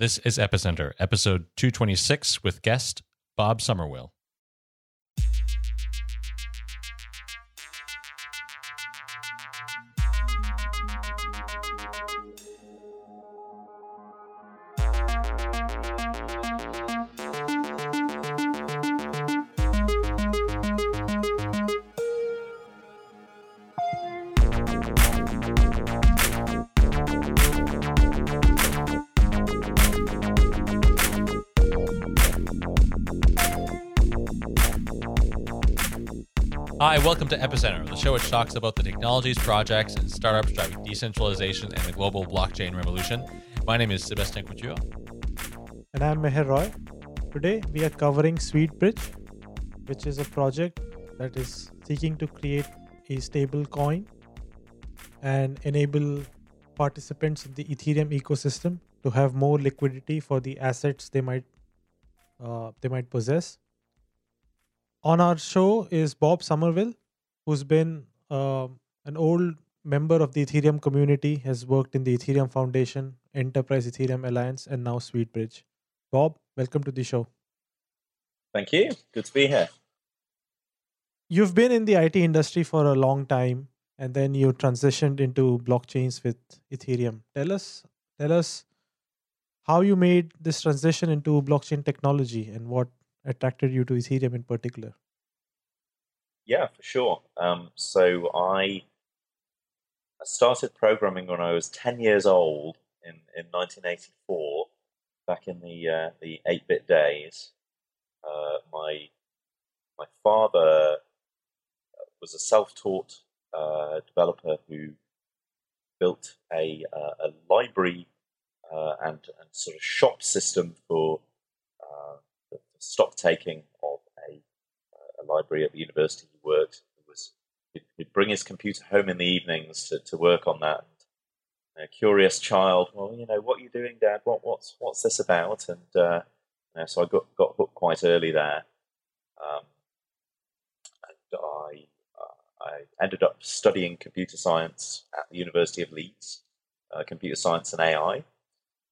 This is Epicenter, episode 226, with guest Bob Somerville. To Epicenter, the show which talks about the technologies, projects, and startups driving decentralization and the global blockchain revolution. My name is Sebastien Couture. And I'm Meher Roy. Today we are covering SweetBridge, which is a project that is seeking to create a stable coin and enable participants in the Ethereum ecosystem to have more liquidity for the assets they might uh, they might possess on our show is Bob Somerville, who's been uh, an old member of the Ethereum community, has worked in the Ethereum Foundation, Enterprise Ethereum Alliance, and now SweetBridge. Bob, welcome to the show. Thank you. Good to be here. You've been in the IT industry for a long time, and then you transitioned into blockchains with Ethereum. Tell us, tell us how you made this transition into blockchain technology and what attracted you to Ethereum in particular? Yeah, for sure. Um, so I started programming when I was 10 years old in, in 1984, back in the uh, the 8-bit days. Uh, my my father was a self-taught uh, developer who built a, uh, a library uh, and, and sort of shop system for stock taking of a, a, library at the university worked. He was he'd, bring his computer home in the evenings to, to work on that. a curious child, well, you know, what are you doing, Dad? What what's what's this about? And uh, you know, so I got got hooked quite early there. Um, and I uh, I ended up studying computer science at the University of Leeds, uh, computer science and AI,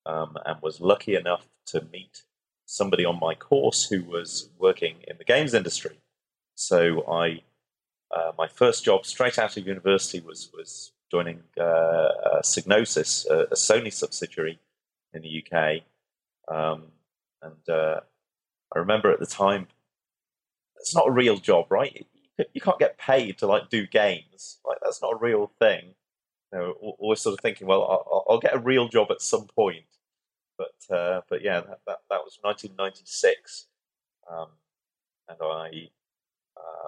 um, and was lucky enough to meet somebody on my course who was working in the games industry. So I, uh, my first job straight out of university was was joining uh, Psygnosis, a, a, Sony subsidiary in the UK, um, and uh, I remember at the time, it's not a real job, right? You can't get paid to like do games. Like that's not a real thing. You know, always sort of thinking, well, I'll, I'll get a real job at some point. But uh, but yeah, that, that, that was 1996, um, and I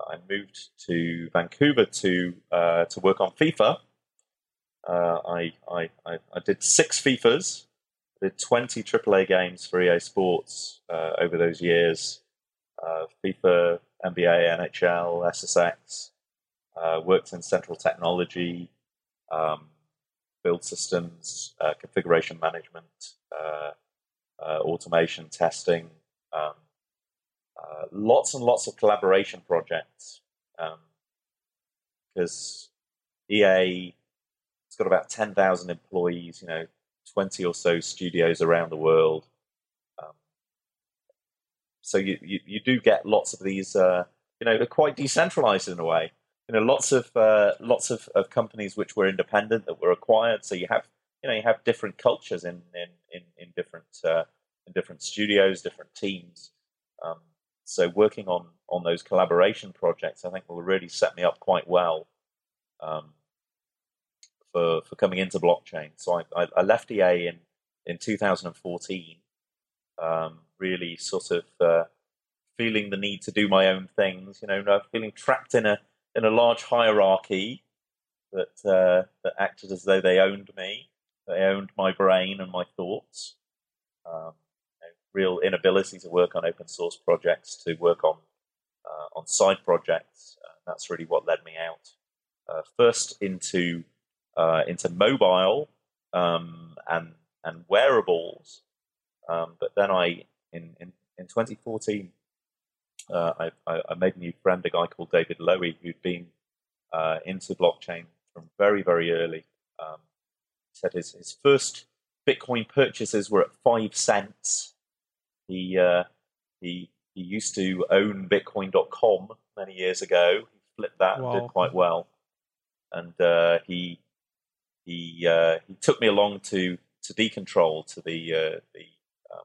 I moved to Vancouver to uh, to work on FIFA. Uh, I, I, I I did six FIFAs, did 20 AAA games for EA Sports uh, over those years. Uh, FIFA, NBA, NHL, SSX. worked in central technology. Um, build systems, uh, configuration management, uh, uh, automation testing, um, lots and lots of collaboration projects. Because um, EA has got about 10,000 employees, you know, 20 or so studios around the world. Um, so you, you, you, do get lots of these, uh, you know, they're quite decentralized in a way you know lots of uh, lots of, of companies which were independent that were acquired. So you have you know you have different cultures in in in, in different uh, in different studios, different teams. Um, so working on on those collaboration projects, I think will really set me up quite well um, for for coming into blockchain. So I, I, left EA in in 2014, um, really sort of uh, feeling the need to do my own things. You know, feeling trapped in a in a large hierarchy that uh, that acted as though they owned me. They owned my brain and my thoughts. Um, real inability to work on open source projects, to work on uh, on side projects. Uh, that's really what led me out. Uh, first into uh, into mobile um, and and wearables, um, but then I in, in in 2014 uh, I, I, made a new friend, a guy called David Lowy, who'd been uh, into blockchain from very, very early. Um, said his, his first Bitcoin purchases were at five cents. He uh, he he used to own Bitcoin.com many years ago. He flipped that wow. and did quite well. And uh, he he uh, he took me along to to Decontrol to the uh, the um,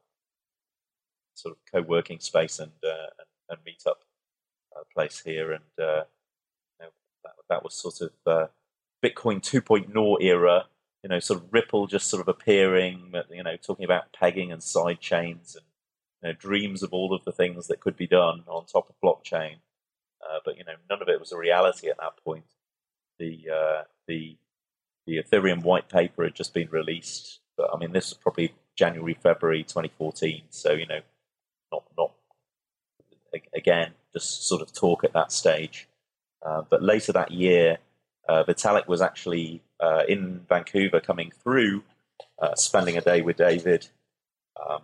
sort of co-working space and uh, and, and meetup uh, place here, and uh, you know, that, that was sort of Bitcoin 2.0 era you know, sort of Ripple just sort of appearing, you know, talking about pegging and side chains and you know, dreams of all of the things that could be done on top of blockchain. Uh, but you know, none of it was a reality at that point. The uh, the the Ethereum white paper had just been released, but I mean, this was probably January, February 2014. So you know, not not again, just sort of talk at that stage. Uh, but later that year, uh, Vitalik was actually uh, in Vancouver coming through, uh, spending a day with David. Um,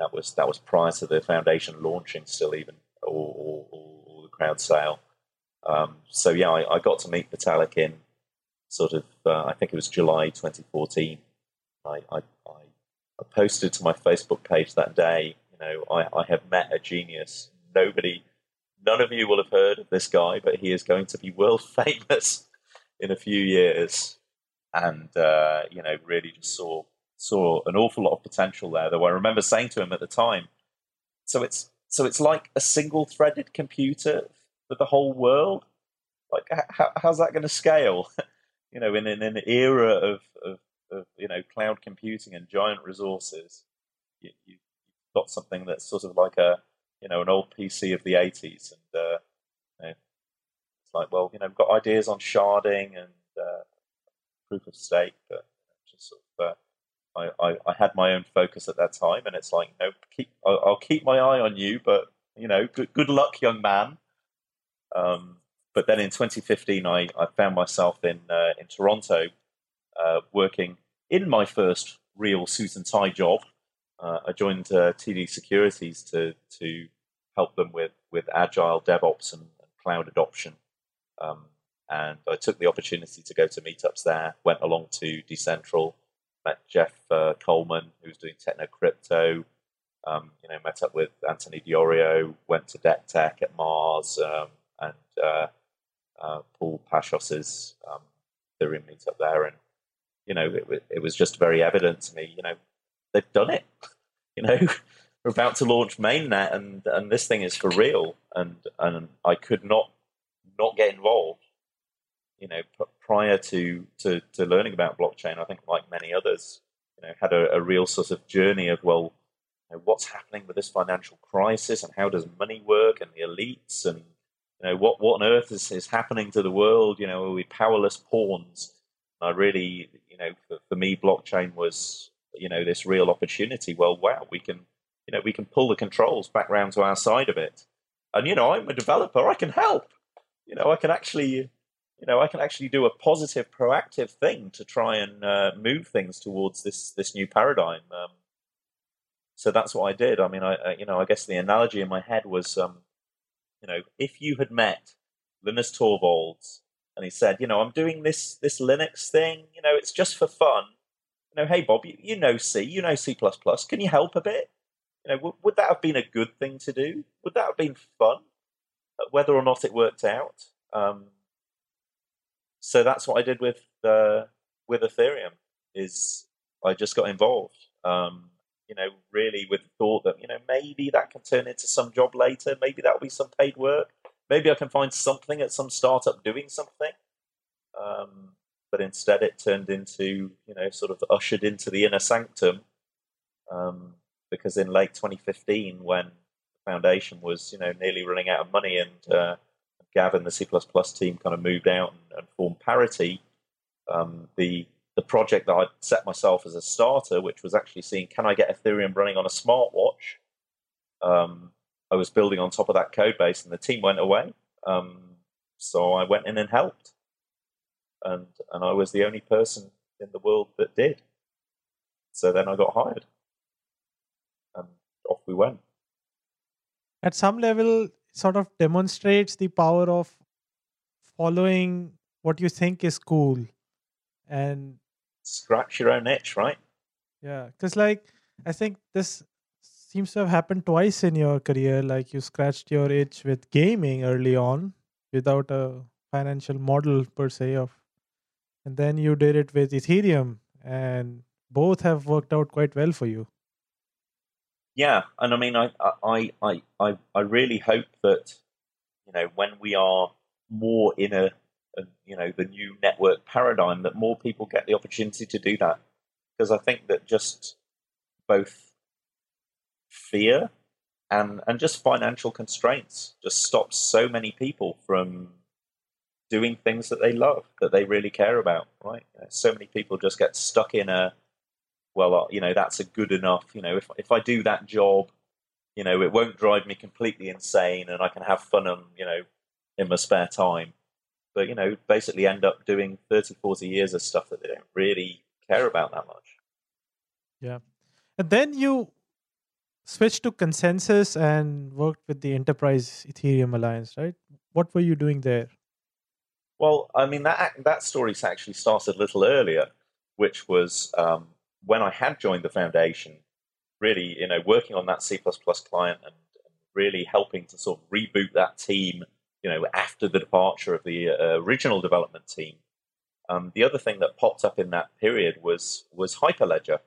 that was that was prior to the foundation launching, still even or, or, or the crowd sale. Um, so yeah, I, I, got to meet Vitalik in sort of uh, I think it was July 2014. I, I, I posted to my Facebook page that day. You know, I, I have met a genius. Nobody none of you will have heard of this guy, but he is going to be world famous in a few years. And uh, you know, really just saw saw an awful lot of potential there. Though I remember saying to him at the time, so it's so it's like a single threaded computer for the whole world. Like, how, how's that going to scale? you know, in, in, an era of, of, of, you know cloud computing and giant resources, you, have got something that's sort of like a you know, an old PC of the 80s. And uh, it's like, well, you know, we've got ideas on sharding and uh, proof of stake, but just sort of, uh, I, I, I, had my own focus at that time. And it's like, know, keep, I'll, I'll keep my eye on you, but, you know, good, good luck, young man. Um, but then in 2015, I, I found myself in, uh, in Toronto uh, working in my first real suit and tie job uh, I joined uh, TD Securities to to help them with with agile DevOps and, and cloud adoption. Um, and I took the opportunity to go to meetups there. Went along to Decentral, met Jeff uh, Coleman, who was doing techno crypto. Um, you know, met up with Anthony Di Iorio, Went to Deck Tech at Mars, um, and uh, uh, Paul Pashos's um, Ethereum meetup there. And you know, it, it was just very evident to me. You know, they've done it. You know, we're about to launch mainnet, and and this thing is for real. And and I could not not get involved. You know, prior to to to learning about blockchain, I think like many others, you know, had a, a real sort of journey of well, you know, what's happening with this financial crisis, and how does money work, and the elites, and you know what what on earth is, is happening to the world? You know, are we powerless pawns? And I really, you know, for, for me, blockchain was you know this real opportunity well wow we can you know we can pull the controls back round to our side of it and you know i'm a developer i can help you know i can actually you know i can actually do a positive proactive thing to try and uh, move things towards this this new paradigm um, so that's what i did i mean I, I, you know i guess the analogy in my head was um, you know if you had met linus torvalds and he said you know i'm doing this this linux thing you know it's just for fun you know, hey Bob, you, you know C, you know C++. Can you help a bit? You know, w- would that have been a good thing to do? Would that have been fun? Uh, whether or not it worked out. Um, so that's what I did with uh, with Ethereum. Is I just got involved. Um, you know, really with the thought that you know maybe that can turn into some job later. Maybe that'll be some paid work. Maybe I can find something at some startup doing something. Um, but instead it turned into you know sort of ushered into the inner sanctum um, because in late 2015 when the foundation was you know nearly running out of money and uh, Gavin the C++ team kind of moved out and, and formed Parity. Um, the the project that I'd set myself as a starter which was actually seeing can I get Ethereum running on a smartwatch? Um, I was building on top of that code base and the team went away. Um, so I went in and helped. And and I was the only person in the world that did. So then I got hired, and off we went. At some level, sort of demonstrates the power of following what you think is cool, and scratch your own itch, right? Yeah, because like I think this seems to have happened twice in your career. Like you scratched your itch with gaming early on without a financial model per se of, and then you did it with Ethereum, and both have worked out quite well for you. Yeah, and I mean, I I I I really hope that you know when we are more in a, a you know the new network paradigm that more people get the opportunity to do that. Because I think that just both fear and and just financial constraints just stops so many people from doing things that they love that they really care about right? So many people just get stuck in a well uh, you know that's a good enough you know if if I do that job you know it won't drive me completely insane and I can have fun and you know in my spare time. But you know basically end up doing 30 40 years of stuff that they don't really care about that much. Yeah. And then you switched to ConsenSys and worked with the enterprise ethereum alliance right? What were you doing there? Well i mean that that story's actually started a little earlier which was um, when i had joined the foundation really you know working on that c++ client and, and really helping to sort of reboot that team you know after the departure of the uh, original development team. Um, the other thing that popped up in that period was was hyperledger.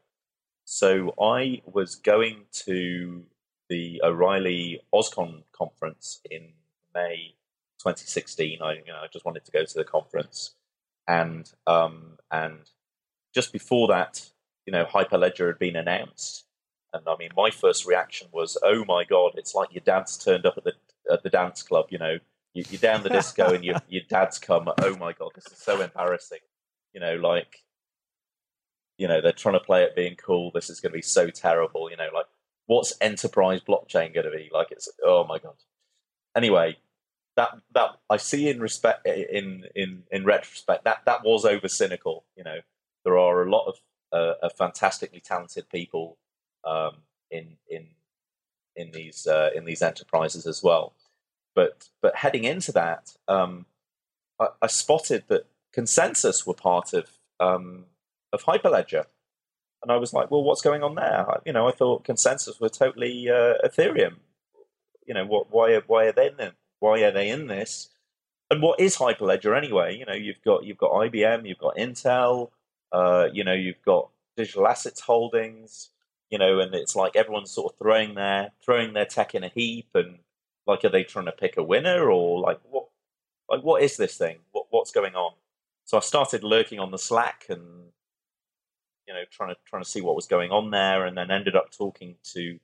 So I was going to the O'Reilly OSCON conference in May 2016. I, you know, I just wanted to go to the conference, and um, and just before that, you know, Hyperledger had been announced, and I mean, my first reaction was, "Oh my god, it's like your dad's turned up at the at the dance club." You know, you, are down the disco, and your your dad's come. Oh my god, this is so embarrassing. You know, like you know, they're trying to play it being cool. This is going to be so terrible. You know, like what's enterprise blockchain going to be? Like it's oh my god. Anyway, that that I see in respect in in in retrospect that that was over cynical. You know, there are a lot of, uh, of fantastically talented people um, in in in these uh, in these enterprises as well. But but heading into that, um, I, I, spotted that ConsenSys were part of um, of Hyperledger. And I was like, well, what's going on there? You know, I thought ConsenSys were totally uh, Ethereum. You know, what? Why? Why are they in? Why are they in this? And what is Hyperledger anyway? You know, you've got you've got IBM, you've got Intel, uh, you know, you've got digital assets holdings. You know, and it's like everyone's sort of throwing their throwing their tech in a heap, and like, are they trying to pick a winner or like what? Like, what is this thing? What, what's going on? So I started lurking on the Slack and you know, trying to trying to see what was going on there, and then ended up talking to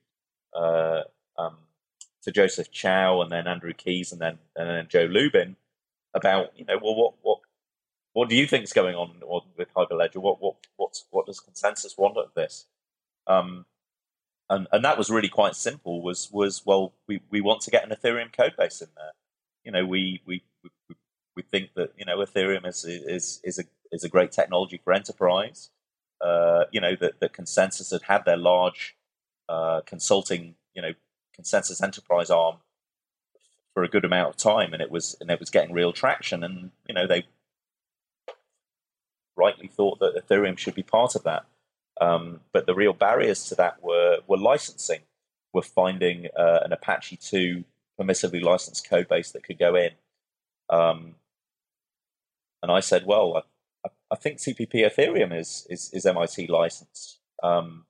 uh, um, to Joseph Chow and then Andrew Keys and then and then Joe Lubin about you know well what what what do you think is going on with Hyperledger? What what what what does ConsenSys want of this? Um, and and that was really quite simple. Was was well we, we want to get an Ethereum code base in there. You know we we we, we think that you know Ethereum is is is a is a great technology for enterprise uh, you know, that, that ConsenSys had had their large uh, consulting, you know, ConsenSys enterprise arm for a good amount of time, and it was and it was getting real traction, and you know they rightly thought that Ethereum should be part of that. Um, but the real barriers to that were were licensing. Were finding uh, an Apache 2 permissively licensed code base that could go in. Um, and I said, well, I think CPP Ethereum is is, is MIT licensed. Um,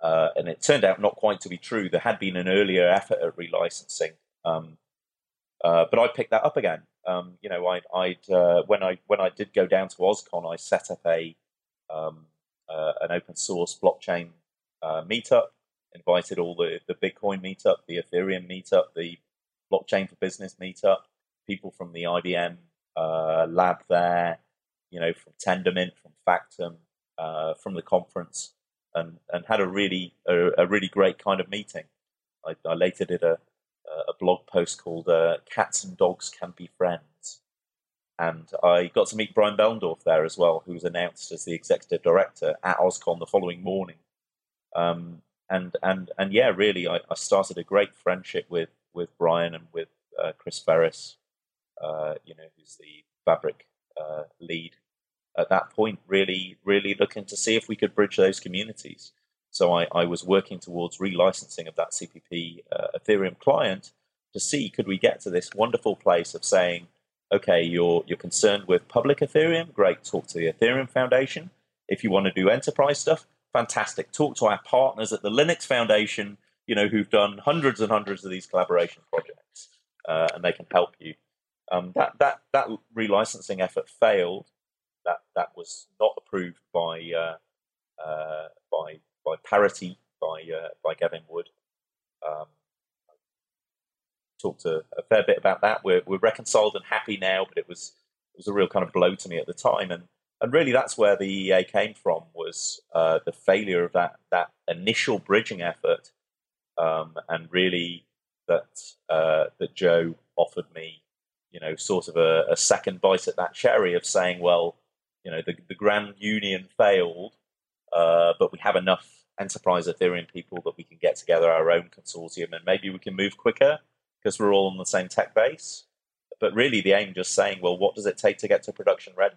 uh, and it turned out not quite to be true. There had been an earlier effort at relicensing, um, uh, but I picked that up again. Um, you know, I, would uh, when I when I did go down to OSCON, I set up a um, uh, an open source blockchain uh, meetup. Invited all the the Bitcoin meetup, the Ethereum meetup, the blockchain for business meetup. People from the IBM uh, lab there, you know, from Tendermint, from Factom, uh, from the conference, and and had a really a, a really great kind of meeting. I, I later did a a blog post called uh, "Cats and Dogs Can Be Friends," and I got to meet Brian Behlendorf there as well, who was announced as the executive director at OSCON the following morning. Um, and and and yeah, really, I, I, started a great friendship with with Brian and with uh, Chris Ferris, uh, you know, who's the Fabric uh, lead at that point really, really looking to see if we could bridge those communities. So I, I was working towards relicensing of that CPP uh, Ethereum client to see could we get to this wonderful place of saying, okay, you're you're concerned with public Ethereum, great, talk to the Ethereum Foundation. If you want to do enterprise stuff, fantastic, talk to our partners at the Linux Foundation, you know, who've done hundreds and hundreds of these collaboration projects, uh, and they can help you. Um, that that that relicensing effort failed. That that was not approved by uh, uh, by by Parity by uh, by Gavin Wood. Um, talked a, a, fair bit about that. We're we're reconciled and happy now, but it was it was a real kind of blow to me at the time, and and really that's where the EA came from was uh, the failure of that that initial bridging effort, um, and really that uh, that Joe offered me, you know, sort of a, a, second bite at that cherry of saying, well, you know, the the Grand Union failed, uh, but we have enough enterprise Ethereum people that we can get together our own consortium, and maybe we can move quicker because we're all on the same tech base. But really, the aim just saying, well, what does it take to get to production ready?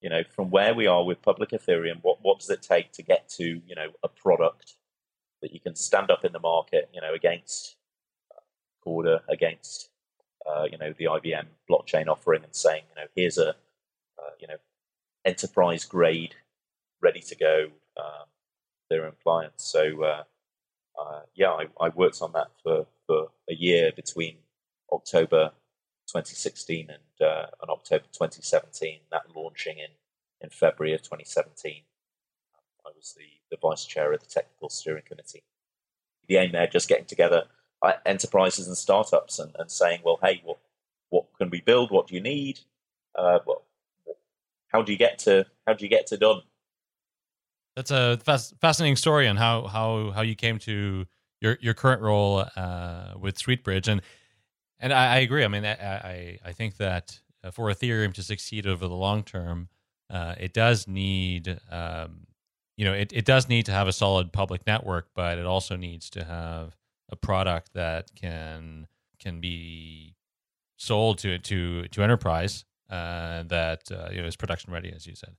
You know, from where we are with public Ethereum, what what does it take to get to you know a product that you can stand up in the market, you know, against uh, Corda, against uh, you know the IBM blockchain offering, and saying, you know, here's a uh, you know enterprise grade, ready to go um, Ethereum client. So uh, uh, yeah, I, I, worked on that for, for a year between October 2016 and, uh, and October 2017, that launching in, in February of 2017. I was the, the vice chair of the technical steering committee. The aim there, just getting together uh, enterprises and startups and, and saying, well, hey, what, what can we build? What do you need? Uh, well, how do you get to how do you get to done? That's a fascinating story on how how how you came to your your current role uh, with SweetBridge, and and I, I agree. I mean, I, I, I think that uh, for Ethereum to succeed over the long term, uh, it does need um, you know it, it does need to have a solid public network, but it also needs to have a product that can can be sold to to to enterprise uh, that uh, you know is production ready, as you said.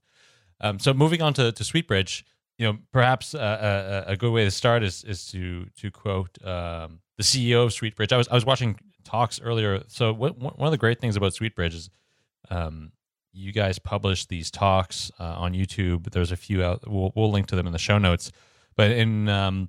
Um, so moving on to, to SweetBridge, you know, perhaps a, a, good way to start is is to to quote um, the CEO of SweetBridge. I was I was watching talks earlier. So what, one of the great things about SweetBridge is um, you guys publish these talks uh, on YouTube. There's a few out. We'll, we'll link to them in the show notes. But in um,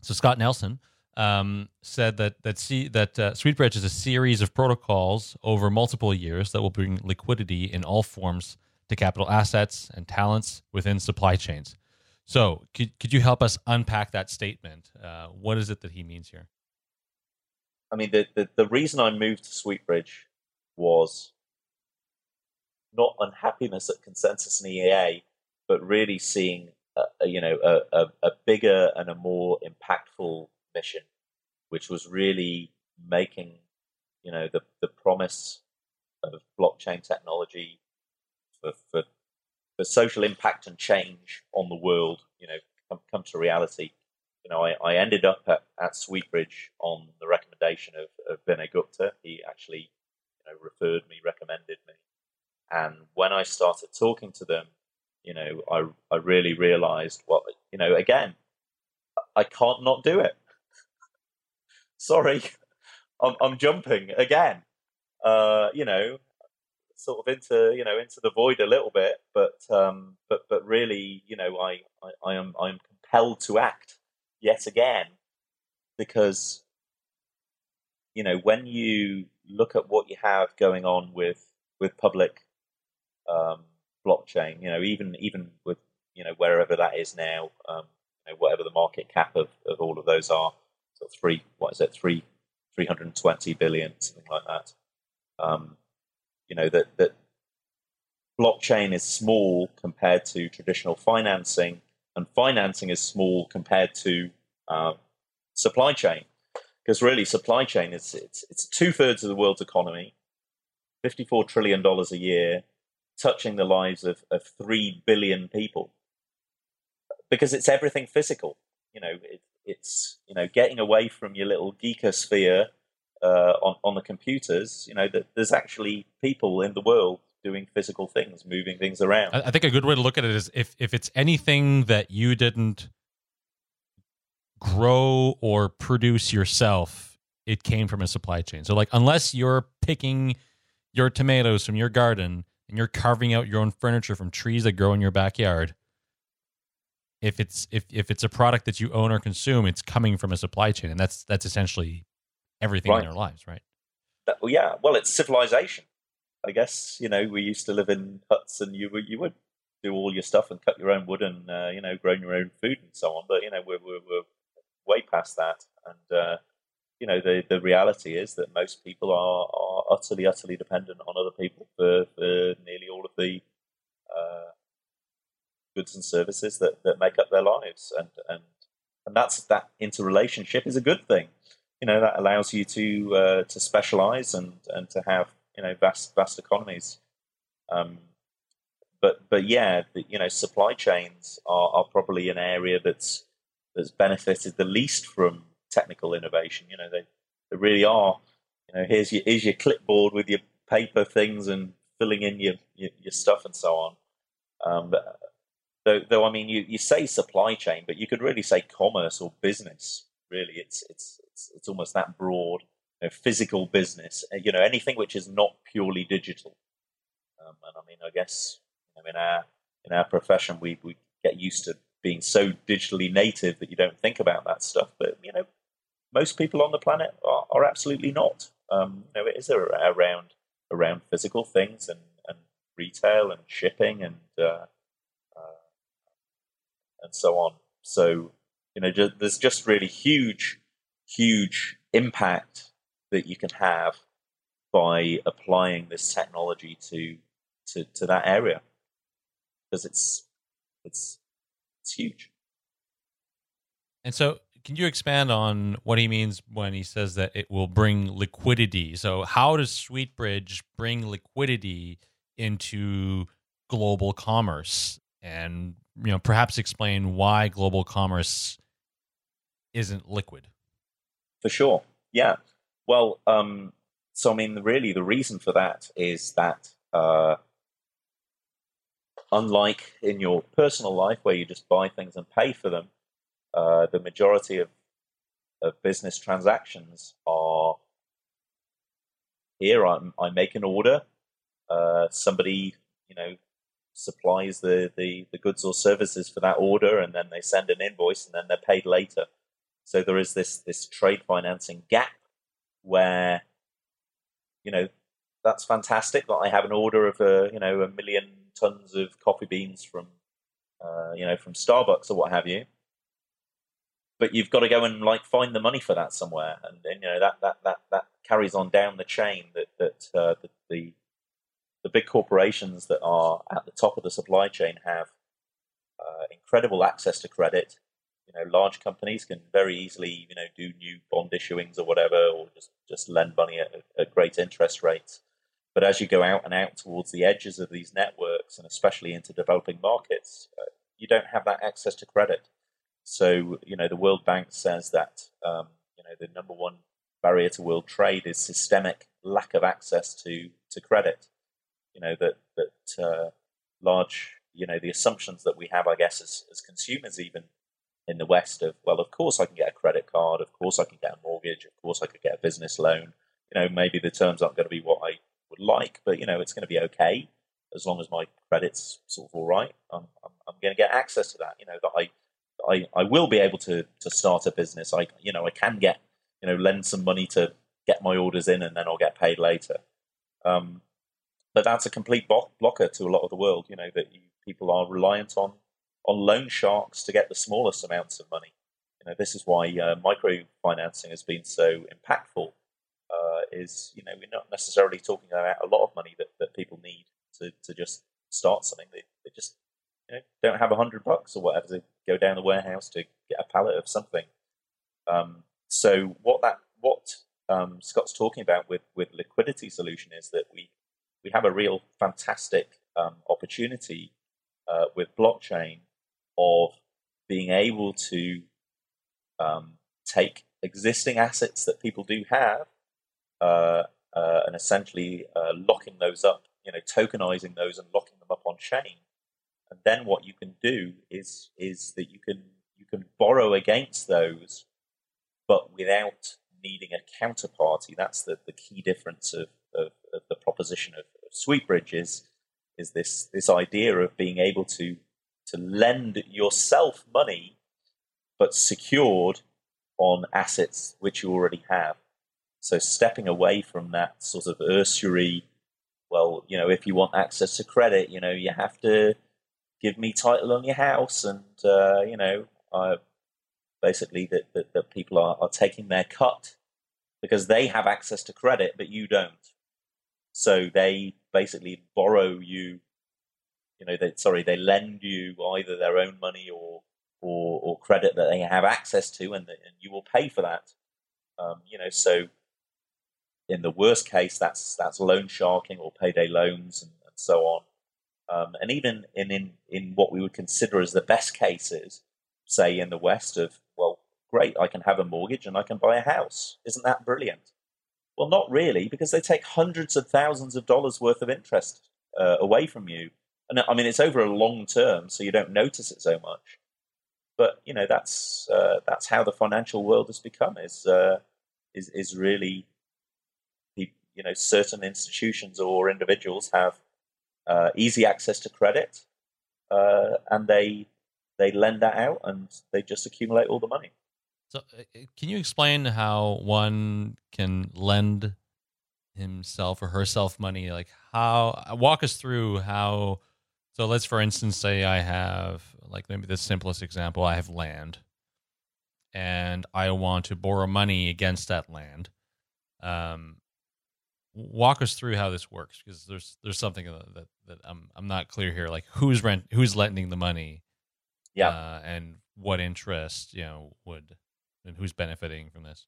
so Scott Nelson um, said that that see that uh, SweetBridge is a series of protocols over multiple years that will bring liquidity in all forms to capital assets and talents within supply chains. So, could, could you help us unpack that statement? Uh, what is it that he means here? I mean, the, the, the reason I moved to SweetBridge was not unhappiness at ConsenSys and EA, but really seeing you know a, a, a bigger and a more impactful mission, which was really making you know the the promise of blockchain technology for, for, for social impact and change on the world, you know, come, come to reality. You know, I, I ended up at, at SweetBridge on the recommendation of, of Vinay Gupta. He actually, you know, referred me, recommended me. And when I started talking to them, you know, I, I really realized, well, you know, again, I can't not do it. Sorry, I'm, I'm jumping again. Uh, you know, sort of into you know into the void a little bit, but um, but but really, you know, I, I, I am I am compelled to act yet again because you know when you look at what you have going on with with public um, blockchain, you know, even even with you know wherever that is now, um, you know, whatever the market cap of, of all of those are, so three what is it three three hundred and twenty billion something like that. Um, you know that that blockchain is small compared to traditional financing, and financing is small compared to uh, supply chain. Because really, supply chain is it's, it's two thirds of the world's economy, fifty-four trillion dollars a year, touching the lives of, of three billion people. Because it's everything physical. You know, it, it's you know getting away from your little geekosphere uh, on on the computers. You know that there's actually people in the world doing physical things, moving things around. I, think a good way to look at it is if if it's anything that you didn't grow or produce yourself, it came from a supply chain. So like unless you're picking your tomatoes from your garden and you're carving out your own furniture from trees that grow in your backyard, if it's if if it's a product that you own or consume, it's coming from a supply chain, and that's that's essentially everything Right. in our lives, right? That- well, yeah, well, it's civilization. I guess you know we used to live in huts, and you would you would do all your stuff and cut your own wood and uh, you know grow your own food and so on. But you know we're we're, we're way past that, and uh, you know the the reality is that most people are are utterly utterly dependent on other people for for nearly all of the uh, goods and services that that make up their lives, and and and that's that interrelationship is a good thing you know that allows you to uh, to specialize and and to have you know vast vast economies. Um, but but yeah the, you know supply chains are, are probably an area that's that's benefited the least from technical innovation. You know they, they really are you know here's your here's your clipboard with your paper things and filling in your your, your stuff and so on. Um, but, though, though I mean you, you say supply chain but you could really say commerce or business really it's it's it's, it's almost that broad you know, physical business uh, you know anything which is not purely digital. Um, and i mean i guess you know, in our in our profession we, we get used to being so digitally native that you don't think about that stuff but you know most people on the planet are, are absolutely not. Um, you know it is around around physical things and, and retail and shipping and uh, uh, and so on. So you know, ju- there's just really huge, huge impact that you can have by applying this technology to to, to that area because it's it's it's huge. And so, can you expand on what he means when he says that it will bring liquidity? So, how does SweetBridge bring liquidity into global commerce? And you know, perhaps explain why global commerce isn't liquid. For sure. Yeah. Well, um, so I mean, really, the reason for that is that uh, unlike in your personal life where you just buy things and pay for them, uh, the majority of of business transactions are here. I, I make an order. Uh, somebody, you know, supplies the, the the goods or services for that order, and then they send an invoice, and then they're paid later. So there is this this trade financing gap where, you know, that's fantastic that I have an order of a you know a million tons of coffee beans from, uh, you know, from Starbucks or what have you. But you've got to go and like find the money for that somewhere, and, and you know that that that that carries on down the chain. That that uh, the, the the big corporations that are at the top of the supply chain have uh, incredible access to credit you know, large companies can very easily, you know, do new bond issuings or whatever, or just, just lend money at, at great interest rates. But as you go out and out towards the edges of these networks, and especially into developing markets, uh, you don't have that access to credit. So, you know, the World Bank says that, um, you know, the number one barrier to world trade is systemic lack of access to, to credit. You know, that, that uh, large, you know, the assumptions that we have, I guess, as, as consumers even, in the West of, well, of course I can get a credit card, of course I can get a mortgage, of course I could get a business loan. You know, maybe the terms aren't going to be what I would like, but you know, it's going to be okay as long as my credit's sort of all right. I'm, I'm, I'm going to get access to that. You know, that I, I, I will be able to to start a business. I, you know, I can get, you know, lend some money to get my orders in, and then I'll get paid later. Um, but that's a complete block, blocker to a lot of the world. You know, that you, people are reliant on on loan sharks to get the smallest amounts of money. You know, this is why uh, microfinancing has been so impactful. Uh, is you know we're not necessarily talking about a lot of money that, that people need to, to just start something. They, they just you know, don't have a hundred bucks or whatever to go down the warehouse to get a pallet of something. Um, so what that what um, Scott's talking about with with liquidity solution is that we we have a real fantastic um, opportunity uh, with blockchain of being able to um, take existing assets that people do have uh, uh, and essentially uh, locking those up you know tokenizing those and locking them up on chain. And then what you can do is is that you can you can borrow against those, but without needing a counterparty. That's the, the key difference of, of, of the proposition of, of SweetBridge is, is this this idea of being able to to lend yourself money, but secured on assets which you already have. So stepping away from that sort of usury, well, you know, if you want access to credit, you know, you have to give me title on your house, and uh, you know, basically that, that, that people are, are taking their cut because they have access to credit, but you don't. So they basically borrow you, you know, they, sorry, they lend you either their own money or, or, or credit that they have access to, and, and you will pay for that. Um, you know, so in the worst case, that's that's loan sharking or payday loans and, and so on. Um, and even in, in in what we would consider as the best cases, say in the West, of well, great, I can have a mortgage and I can buy a house. Isn't that brilliant? Well, not really, because they take hundreds of thousands of dollars worth of interest uh, away from you. And I mean, it's over a long term, so you don't notice it so much. But you know, that's uh, that's how the financial world has become. Is uh, is is really, you know, certain institutions or individuals have uh, easy access to credit, uh, and they they lend that out and they just accumulate all the money. So, uh, uh, can you explain how one can lend himself or herself money? Like, how walk us through how. So, let's for instance say I have, like, maybe the simplest example I have land and I want to borrow money against that land. Um, walk us through how this works because there's there's something that that I'm I'm not clear here. Like who's rent who's lending the money, yeah, uh, and what interest you know would and who's benefiting from this?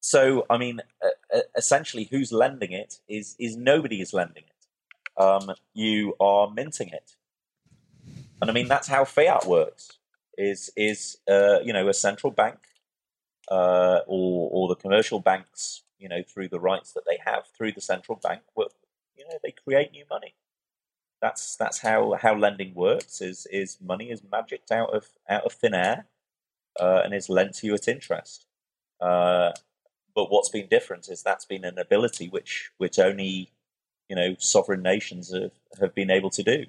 So, I mean, uh, essentially, who's lending it is is nobody is lending it. Um, you are minting it, and I mean that's how fiat works. Is is uh, you know a central bank uh, or or the commercial banks, you know, through the rights that they have through the central bank, you know, they create new money. That's that's how how lending works. Is is money is magicked out of out of thin air uh, and is lent to you at interest. Uh, but what's been different is that's been an ability which which only you know sovereign nations have, have been able to do.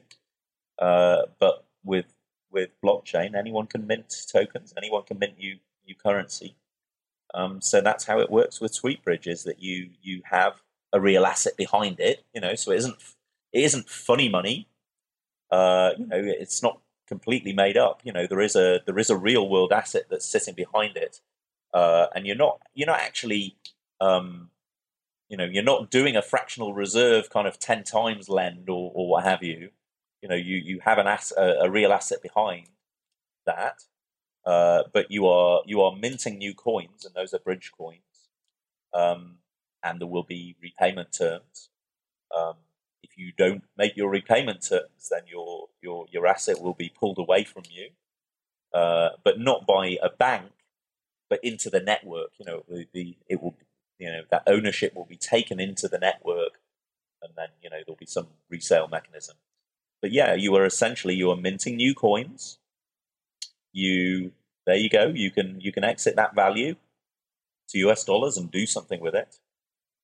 Uh, but with with blockchain, anyone can mint tokens, anyone can mint new new currency. Um, so that's how it works with SweetBridge is that you you have a real asset behind it. You know, so it isn't it isn't funny money. Uh, you know, it's not completely made up. You know, there is a there is a real world asset that's sitting behind it, uh, and you're not you're not actually um, you know you're not doing a fractional reserve kind of ten times lend or, or what have you. You know, you you have an ass, a, a real asset behind that, uh, but you are you are minting new coins, and those are bridge coins, um, and there will be repayment terms. Um, if you don't make your repayment terms, then your your your asset will be pulled away from you, uh, but not by a bank, but into the network. You know, the, it will you know that ownership will be taken into the network, and then you know there'll be some resale mechanism. But yeah, you are essentially you are minting new coins. You there you go. You can you can exit that value to US dollars and do something with it.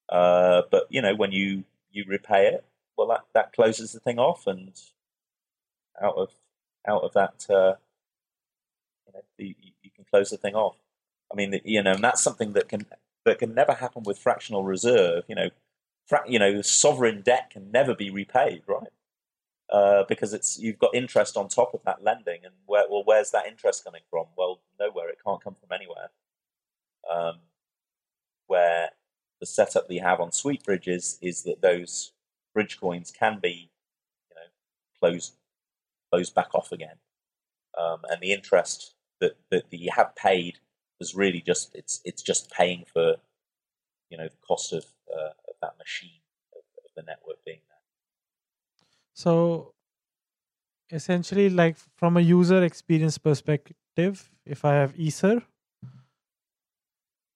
Uh, but you know when you you repay it, well, that, that closes the thing off, and out of out of that, uh, you, know, you, you, can close the thing off. I mean, you know, and that's something that can that can never happen with fractional reserve. You know, fra- you know, sovereign debt can never be repaid, right? Uh, because it's you've got interest on top of that lending, and where well, where's that interest coming from? Well, nowhere. It can't come from anywhere. Um, where the setup that you have on sweet bridges is that those bridge coins can be, you know, closed closed back off again, um, and the interest that, that you have paid is really just it's it's just paying for, you know, the cost of, uh, of that machine of, of the network being there. So, essentially, like from a user experience perspective, if I have Ether,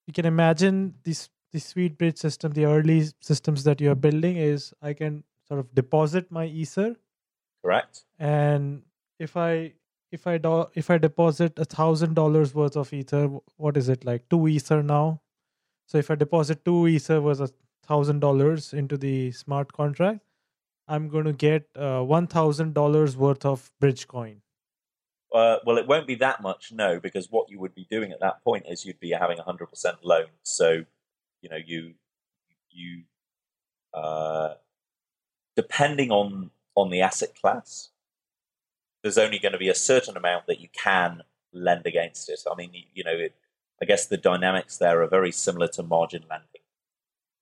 you can imagine this the SweetBridge system, the early systems that you're building is I can sort of deposit my ether Correct. and if i if i do, if i deposit a thousand dollars worth of ether what is it like two ether now so if i deposit two ether worth a thousand dollars into the smart contract i'm going to get uh, one thousand dollars worth of bridge coin Uh, well, it won't be that much, no, because what you would be doing at that point is you'd be having a hundred percent loan. So, you know, you you uh, depending on on the asset class, there's only going to be a certain amount that you can lend against it. I mean, you, you know, it, I guess the dynamics there are very similar to margin lending.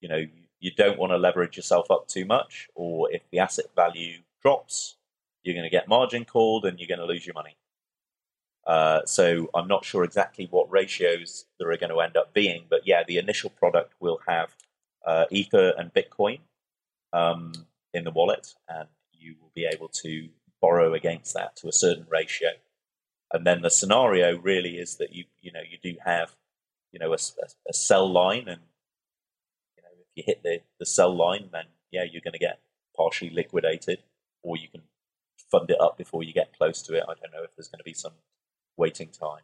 You know, you, don't want to leverage yourself up too much, or if the asset value drops, you're going to get margin called and you're going to lose your money. Uh, so I'm not sure exactly what ratios there are going to end up being, but yeah, the initial product will have uh, Ether and Bitcoin um, in the wallet, and you will be able to borrow against that to a certain ratio. And then the scenario really is that you you know you do have you know a, a, a sell line, and you hit the the sell line, then yeah you're going to get partially liquidated, or you can fund it up before you get close to it. I don't know if there's going to be some waiting time.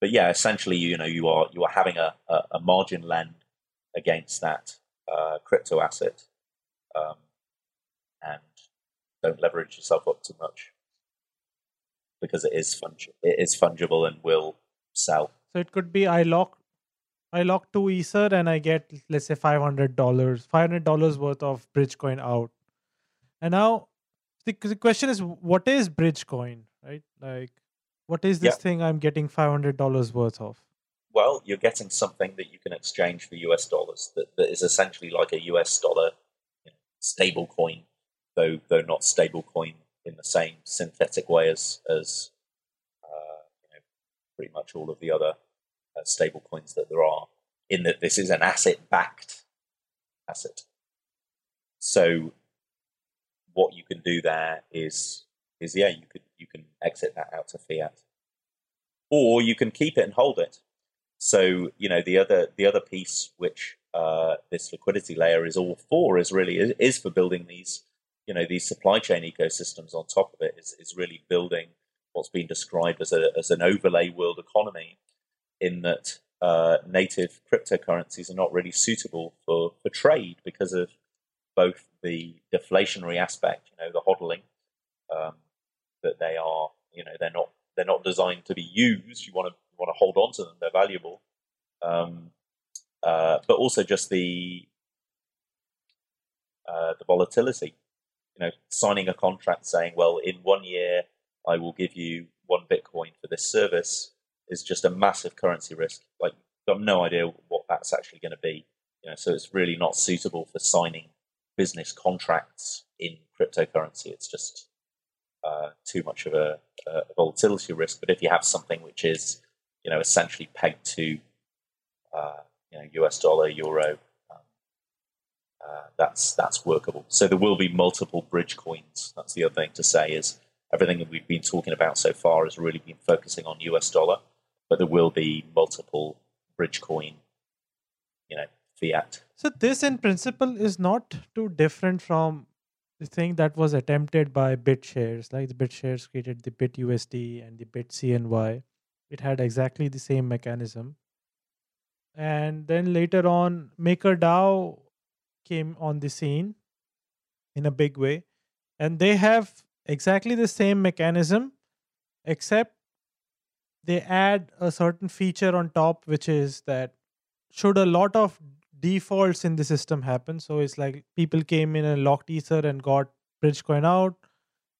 But yeah, essentially, you know, you are you are having a, a, a margin lend against that uh, crypto asset, um, and don't leverage yourself up too much because it is it is fungible and will sell. So it could be I lock I lock two ether and I get let's say five hundred dollars, five hundred dollars worth of Bridgecoin out. And now the, the question is, what is Bridgecoin, right? Like, what is this Yeah. thing I'm getting five hundred dollars worth of? Well, you're getting something that you can exchange for US dollars that, that is essentially like a US dollar you know, stable coin, though though not stable coin in the same synthetic way as as uh, you know, pretty much all of the other stable coins that there are. In that this is an asset backed asset. So what you can do there is is yeah you could you can exit that out to fiat, or you can keep it and hold it. So you know the other the other piece which uh, this liquidity layer is all for is really is, is for building these you know these supply chain ecosystems on top of it is, is really building what's been described as a as an overlay world economy in that uh, native cryptocurrencies are not really suitable for, for trade because of both the deflationary aspect, you know, the hodling, um, that they are, you know, they're not they're not designed to be used. You want to want to hold on to them; they're valuable. Um, uh, but also just the uh, the volatility. You know, signing a contract saying, "Well, in one year, I will give you one Bitcoin for this service," is just a massive currency risk. Like, you've got no idea what that's actually going to be. You know, so it's really not suitable for signing business contracts in cryptocurrency. It's just uh, too much of a, a volatility risk. But if you have something which is, you know, essentially pegged to, uh, you know, US dollar, euro, um, uh, that's that's workable. So there will be multiple bridge coins. That's the other thing to say is everything that we've been talking about so far has really been focusing on US dollar, but there will be multiple bridge coin, you know, fiat. So this, in principle, is not too different from the thing that was attempted by BitShares. Like the BitShares created the BitUSD and the BitCNY. It had exactly the same mechanism. And then later on, MakerDAO came on the scene in a big way, and they have exactly the same mechanism, except they add a certain feature on top, which is that should a lot of defaults in the system happen. So it's like people came in and locked Ether and got Bridgecoin out.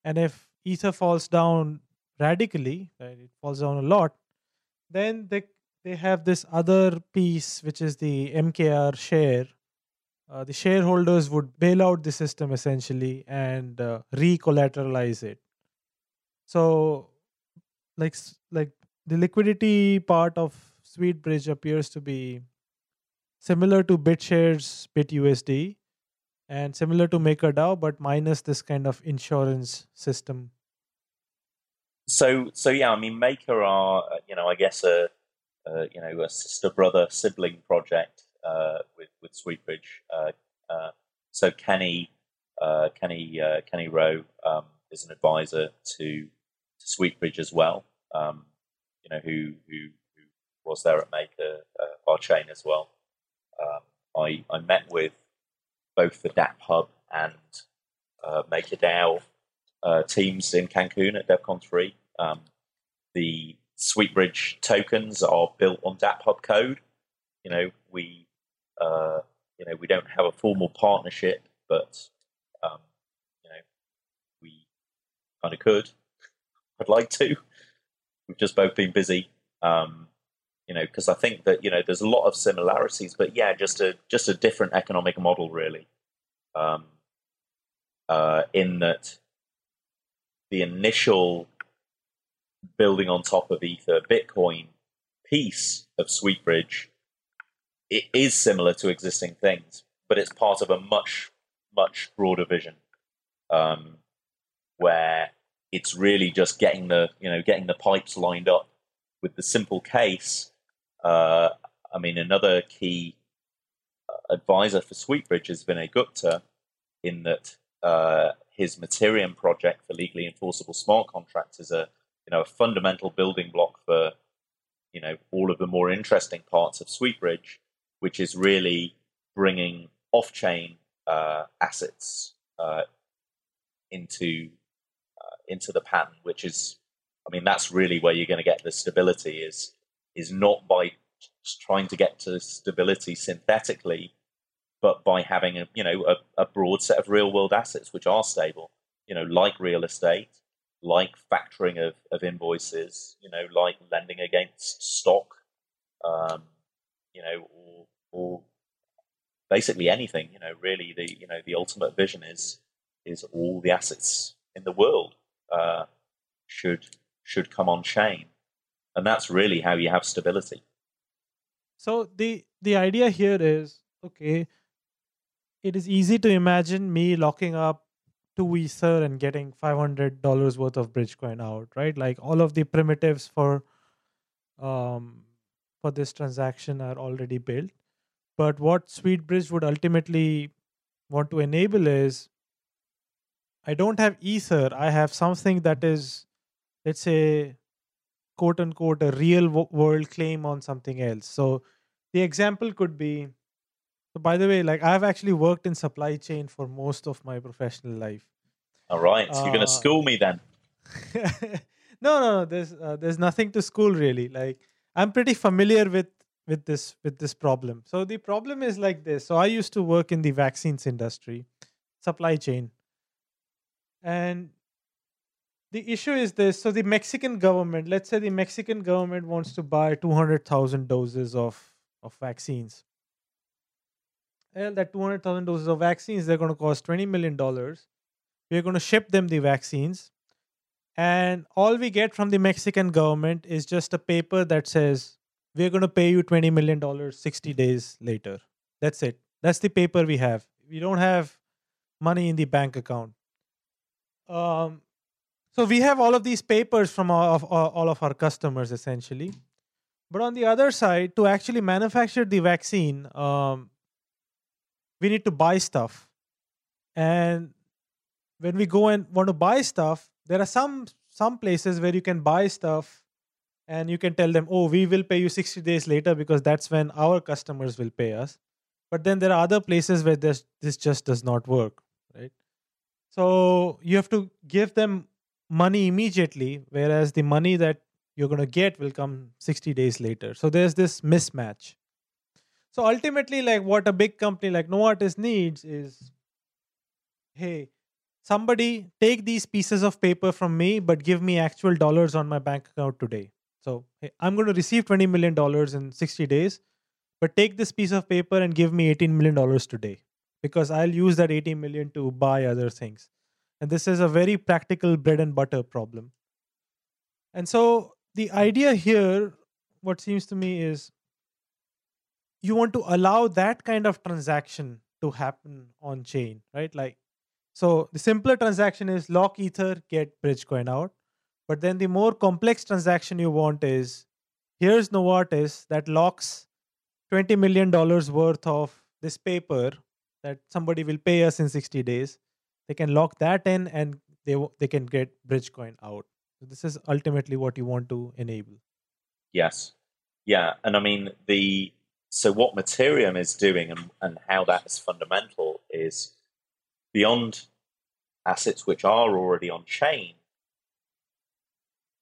And if Ether falls down radically, right, it falls down a lot, then they they have this other piece which is the MKR share. Uh, the shareholders would bail out the system essentially and uh, re-collateralize it. So, like like the liquidity part of SweetBridge appears to be similar to BitShares BitUSD and similar to MakerDAO, but minus this kind of insurance system. So, so yeah, I mean, Maker are, uh, you know, I guess a, a you know, a sister brother sibling project uh, with with Sweetbridge. Uh, uh, so Kenny uh, Kenny uh, Kenny Rowe um, is an advisor to, to Sweetbridge as well. Um, you know who, who, who was there at Maker uh, our chain as well. Um, I I met with both the DApp Hub and uh, MakerDAO uh, teams in Cancun at DevCon three. Um, the Sweetbridge tokens are built on DApp Hub code. You know we uh, you know we don't have a formal partnership, but um, you know we kind of could. I'd like to. We've just both been busy. Um, you know, because I think that you know there's a lot of similarities, but yeah, just a just a different economic model, really. Um, uh, in that the initial building on top of Ether Bitcoin piece of Sweetbridge it is similar to existing things, but it's part of a much much broader vision, um, where it's really just getting the you know getting the pipes lined up with the simple case. Uh, I mean, another key uh, advisor for Sweetbridge has been Vinay Gupta, in that uh, his Mattereum project for legally enforceable smart contracts is a you know a fundamental building block for you know all of the more interesting parts of Sweetbridge, which is really bringing off-chain uh, assets uh, into into the pattern, which is, I mean, that's really where you're going to get the stability. Is is not by trying to get to stability synthetically, but by having a you know a, a broad set of real world assets which are stable. You know, like real estate, like factoring of, of invoices, you know, like lending against stock, um, you know, or, or basically anything. You know, really the you know the ultimate vision is is all the assets in the world uh, should should come on chain, and that's really how you have stability. So the the idea here is okay. It is easy to imagine me locking up two ether and getting five hundred dollars worth of Bridgecoin out, right? Like all of the primitives for um for this transaction are already built. But what Sweetbridge would ultimately want to enable is I don't have Ether. I have something that is, let's say, quote unquote, a real world claim on something else. So the example could be so by the way, like I've actually worked in supply chain for most of my professional life. All right, so you're going to uh, school me then. no, no, no. There's uh, there's nothing to school really. Like I'm pretty familiar with with this with this problem. So the problem is like this. So I used to work in the vaccines industry, supply chain. And the issue is this so the Mexican government, let's say the Mexican government wants to buy 200,000 doses of of vaccines. Well, that 200,000 doses of vaccines they're going to cost 20 million dollars. We're going to ship them the vaccines and all we get from the Mexican government is just a paper that says we're going to pay you $20 million 60 days later. That's it. That's the paper we have. We don't have money in the bank account. Um, so we have all of these papers from all of, all of our customers essentially. But on the other side, to actually manufacture the vaccine, um, we need to buy stuff. And when we go and want to buy stuff, there are some some places where you can buy stuff and you can tell them oh we will pay you 60 days later because that's when our customers will pay us but then there are other places where this this just does not work right so you have to give them money immediately whereas the money that you're going to get will come 60 days later. So there's this mismatch. So ultimately like what a big company like novartis needs is hey somebody take these pieces of paper from me but give me actual dollars on my bank account today. So hey, I'm going to receive $20 million in 60 days, but take this piece of paper and give me $18 million today because I'll use that 80 million to buy other things. And this is a very practical bread and butter problem. And so the idea here, what seems to me is you want to allow that kind of transaction to happen on chain, right? Like, so the simpler transaction is lock ether, get Bridgecoin out. But then the more complex transaction you want is here's Novartis that locks $20 million worth of this paper that somebody will pay us in 60 days. they can lock that in and they they can get bridge coin out. So this is ultimately what you want to enable. Yes. Yeah and i mean the so what Mattereum is doing and, and how that is fundamental is beyond assets which are already on chain,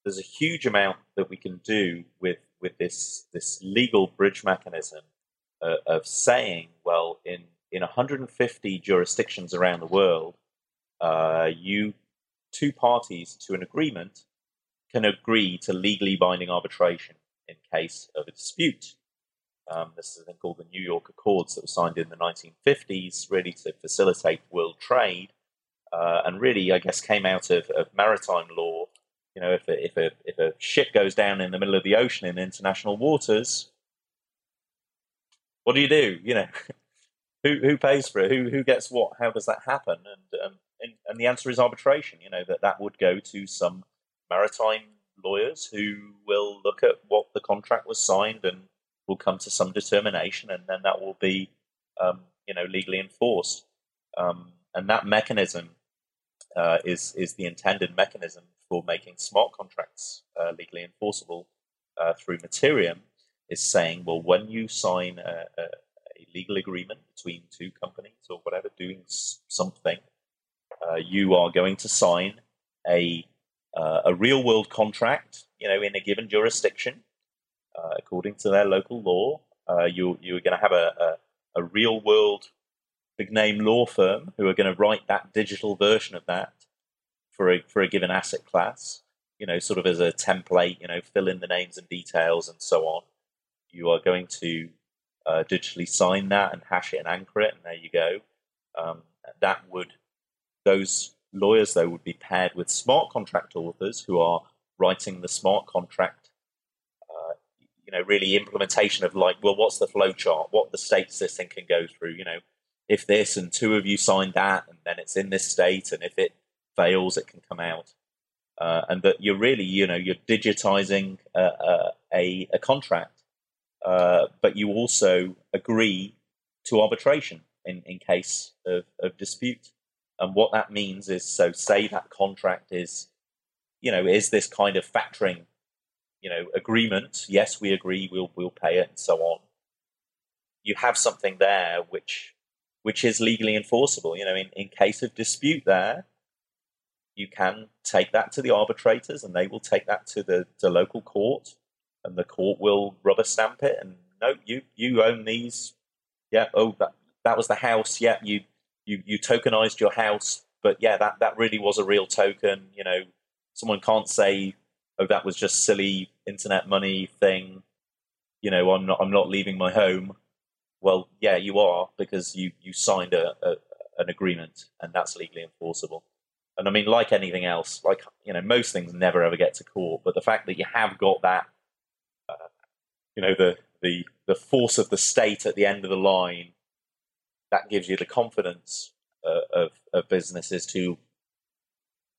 there's a huge amount that we can do with with this this legal bridge mechanism uh, of saying, well, in in 150 jurisdictions around the world, uh, you two parties to an agreement can agree to legally binding arbitration in case of a dispute. Um, this is a thing called the New York Accords that was signed in the 1950s, really to facilitate world trade, uh, and really, I guess, came out of, of maritime law. You know, if a, if a if a ship goes down in the middle of the ocean in international waters, what do you do? You know, who who pays for it? Who who gets what? How does that happen? And um, and, and the answer is arbitration. You know that that would go to some maritime lawyers who will look at what the contract was signed and will come to some determination, and then that will be, um, you know, legally enforced. Um, and that mechanism uh, is is the intended mechanism for making smart contracts uh, legally enforceable uh, through Mattereum. Is saying, well, when you sign a, a, a, legal agreement between two companies or whatever doing something, uh, you are going to sign a uh, a real world contract, you know, in a given jurisdiction, uh, according to their local law. Uh, you you're going to have a, a, a, real world big name law firm who are going to write that digital version of that for a for a given asset class. You know, sort of as a template. You know, fill in the names and details and so on. You are going to uh, digitally sign that and hash it and anchor it, and there you go. Um, that would those lawyers though would be paired with smart contract authors who are writing the smart contract you know, really implementation of like, well, what's the flow chart? What the states this thing can go through? You know, if this and two of you signed that, and then it's in this state, and if it fails, it can come out. Uh, and that you're really, you know, you're digitizing a, a, a contract, uh, but you also agree to arbitration in, in case of, of dispute. And what that means is, so say that contract is, you know, is this kind of factoring you know agreement. Yes, we agree. We'll we'll pay it, and so on. You have something there which which is legally enforceable. You know, in, in case of dispute, there you can take that to the arbitrators, and they will take that to the, the local court, and the court will rubber stamp it. And no, you you own these. Yeah. Oh, that that was the house. Yeah. You you you tokenized your house, but yeah, that that really was a real token. You know, someone can't say oh, that was just silly internet money thing. You know, I'm not I'm not leaving my home. Well, yeah, you are because you you signed a, a an agreement, and that's legally enforceable. And I mean, like anything else, like you know, most things never ever get to court, but the fact that you have got that, you know, the the the force of the state at the end of the line, that gives you the confidence uh, of of businesses to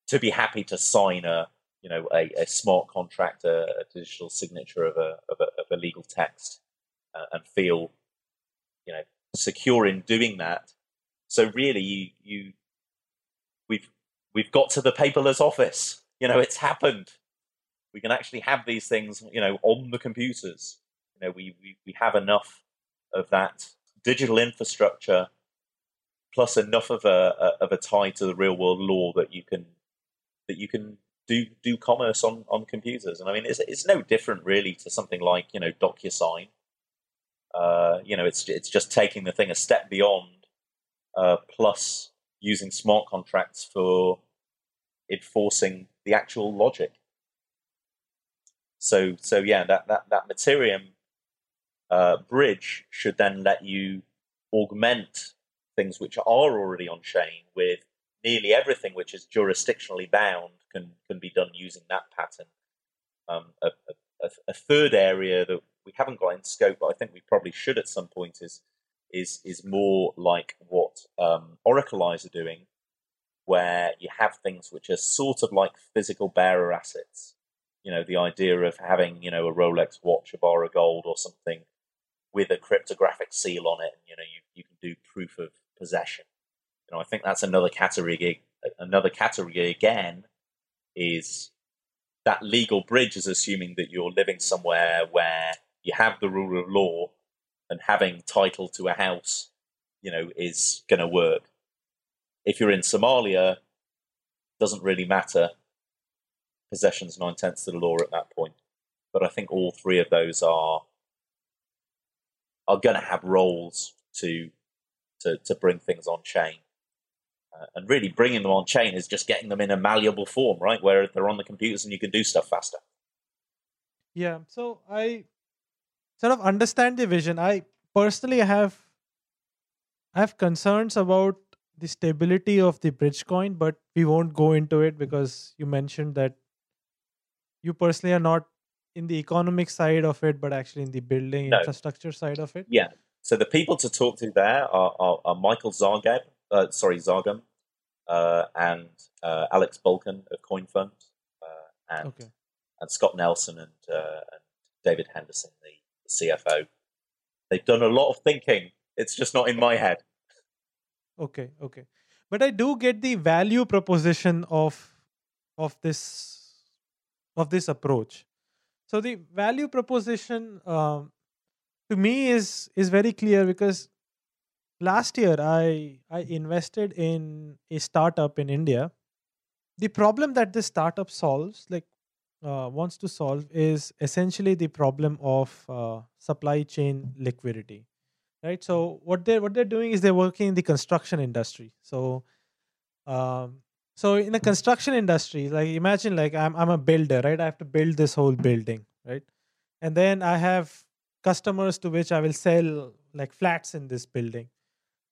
to be happy to sign a you know, a, a smart contract, a, a, digital signature of a, of a, of a legal text, uh, and feel, you know, secure in doing that. So really, you, you, we've we've got to the paperless office. You know, it's happened. We can actually have these things, you know, on the computers. You know, we we, we have enough of that digital infrastructure, plus enough of a, a of a tie to the real world law that you can that you can do do commerce on on computers. And I mean, it's it's no different really to something like you know DocuSign. Uh, you know, it's it's just taking the thing a step beyond, uh, plus using smart contracts for enforcing the actual logic. So so yeah, that that that Mattereum uh, bridge should then let you augment things which are already on chain with nearly everything which is jurisdictionally bound can can be done using that pattern. Um, a, a, a, third area that we haven't got in scope, but I think we probably should at some point is is is more like what um, Oraclize are doing, where you have things which are sort of like physical bearer assets. You know, the idea of having you know a Rolex watch, a bar of gold, or something with a cryptographic seal on it. You know, you, you can do proof of possession. You know, I think that's another category. Another category again is that legal bridge is assuming that you're living somewhere where you have the rule of law and having title to a house, you know, is going to work. If you're in Somalia, doesn't really matter. Possession's nine tenths of the law at that point. But I think all three of those are are going to have roles to to to bring things on chain. Uh, and really, bringing them on chain is just getting them in a malleable form, right, where they're on the computers and you can do stuff faster. Yeah. So I sort of understand the vision. I personally have I have concerns about the stability of the bridge coin, but we won't go into it because you mentioned that you personally are not in the economic side of it, but actually in the building no. infrastructure side of it. Yeah. So the people to talk to there are, are, are Michael Zargab, uh, sorry Zargham, uh, and uh, Alex Bulkin of CoinFund, uh, and okay. and Scott Nelson and, uh, and David Henderson, the, the CFO. They've done a lot of thinking. It's just not in my head. Okay, okay, but I do get the value proposition of of this of this approach. So the value proposition um, to me is is very clear because last year I I invested in a startup in India. The problem that this startup solves, like uh, wants to solve, is essentially the problem of uh, supply chain liquidity, right? So what they what they're doing is they're working in the construction industry. So um, so in the construction industry, like imagine like I'm I'm a builder, right? I have to build this whole building, right? And then I have customers to which I will sell like flats in this building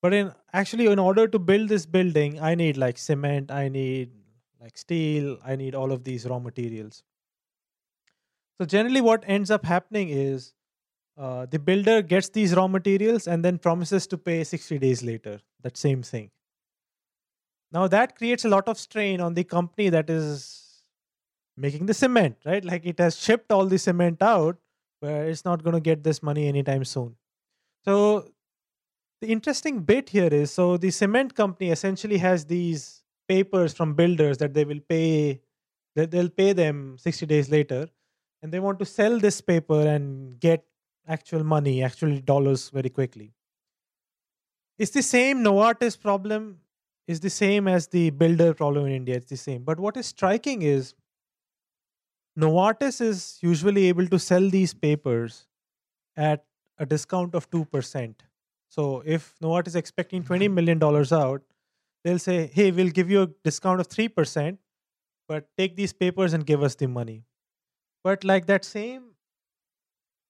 but in actually in order to build this building i need like cement i need like steel i need all of these raw materials so generally what ends up happening is uh, the builder gets these raw materials and then promises to pay 60 days later that same thing now that creates a lot of strain on the company that is making the cement right? Like it has shipped all the cement out where it's not going to get this money anytime soon. So the interesting bit here is so the cement company essentially has these papers from builders that they will pay that they'll pay them 60 days later and they want to sell this paper and get actual money actual dollars very quickly. It's the same novartis problem is the same as the builder problem in india it's the same but what is striking is novartis is usually able to sell these papers at a discount of 2% so if Novartis is expecting mm-hmm. $20 million out, they'll say, hey, we'll give you a discount of 3%, but take these papers and give us the money. But like that same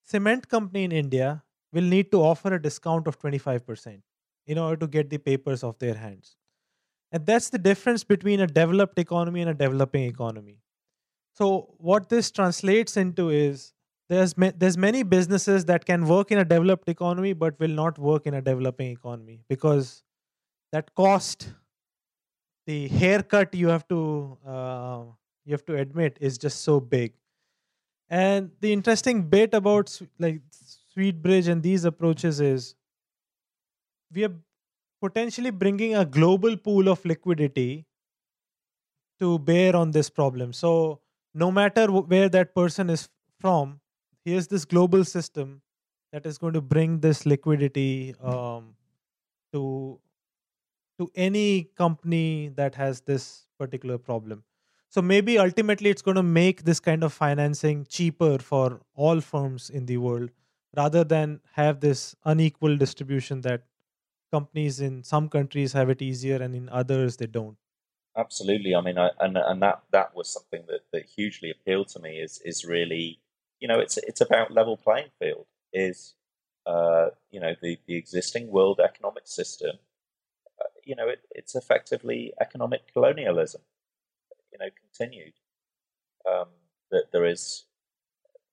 cement company in India will need to offer a discount of 25% in order to get the papers off their hands. And that's the difference between a developed economy and a developing economy. So, what this translates into is there's ma- there's many businesses that can work in a developed economy but will not work in a developing economy because that cost the haircut you have to uh, you have to admit is just so big and the interesting bit about like SweetBridge and these approaches is we are potentially bringing a global pool of liquidity to bear on this problem. So no matter where that person is from here's this global system that is going to bring this liquidity um, to to any company that has this particular problem. So maybe ultimately it's going to make this kind of financing cheaper for all firms in the world rather than have this unequal distribution that companies in some countries have it easier and in others they don't absolutely i mean I, and and that that was something that that hugely appealed to me is is really you know, it's it's about level playing field. Is uh, you know the the existing world economic system. Uh, you know, it, it's effectively economic colonialism. You know, continued. Um, that there is,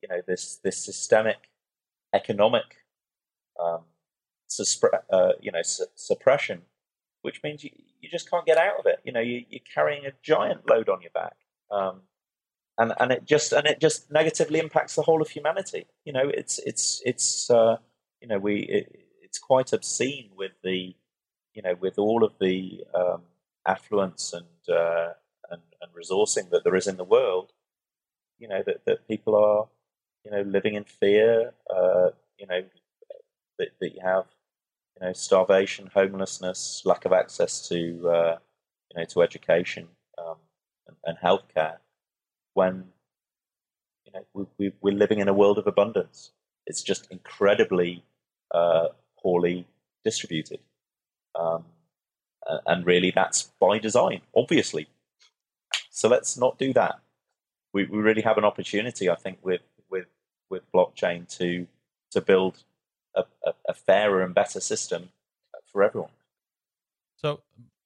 you know, this this systemic economic, um, uh, you know, su- suppression, which means you, you just can't get out of it. You know, you, you're carrying a giant load on your back. Um, and and it just and it just negatively impacts the whole of humanity. You know, it's it's it's uh, you know we it, it's quite obscene with the you know, with all of the um, affluence and, uh, and and resourcing that there is in the world, you know, that, that people are, you know, living in fear. Uh, you know, that, that you have, know, starvation, homelessness, lack of access to, uh, you know, to education um, and, and healthcare. When you know we, we, we're living in a world of abundance, it's just incredibly uh, poorly distributed. Um, and really, that's by design, obviously. So let's not do that. We, we really have an opportunity, I think, with with with blockchain to to build a, a, fairer and better system for everyone. So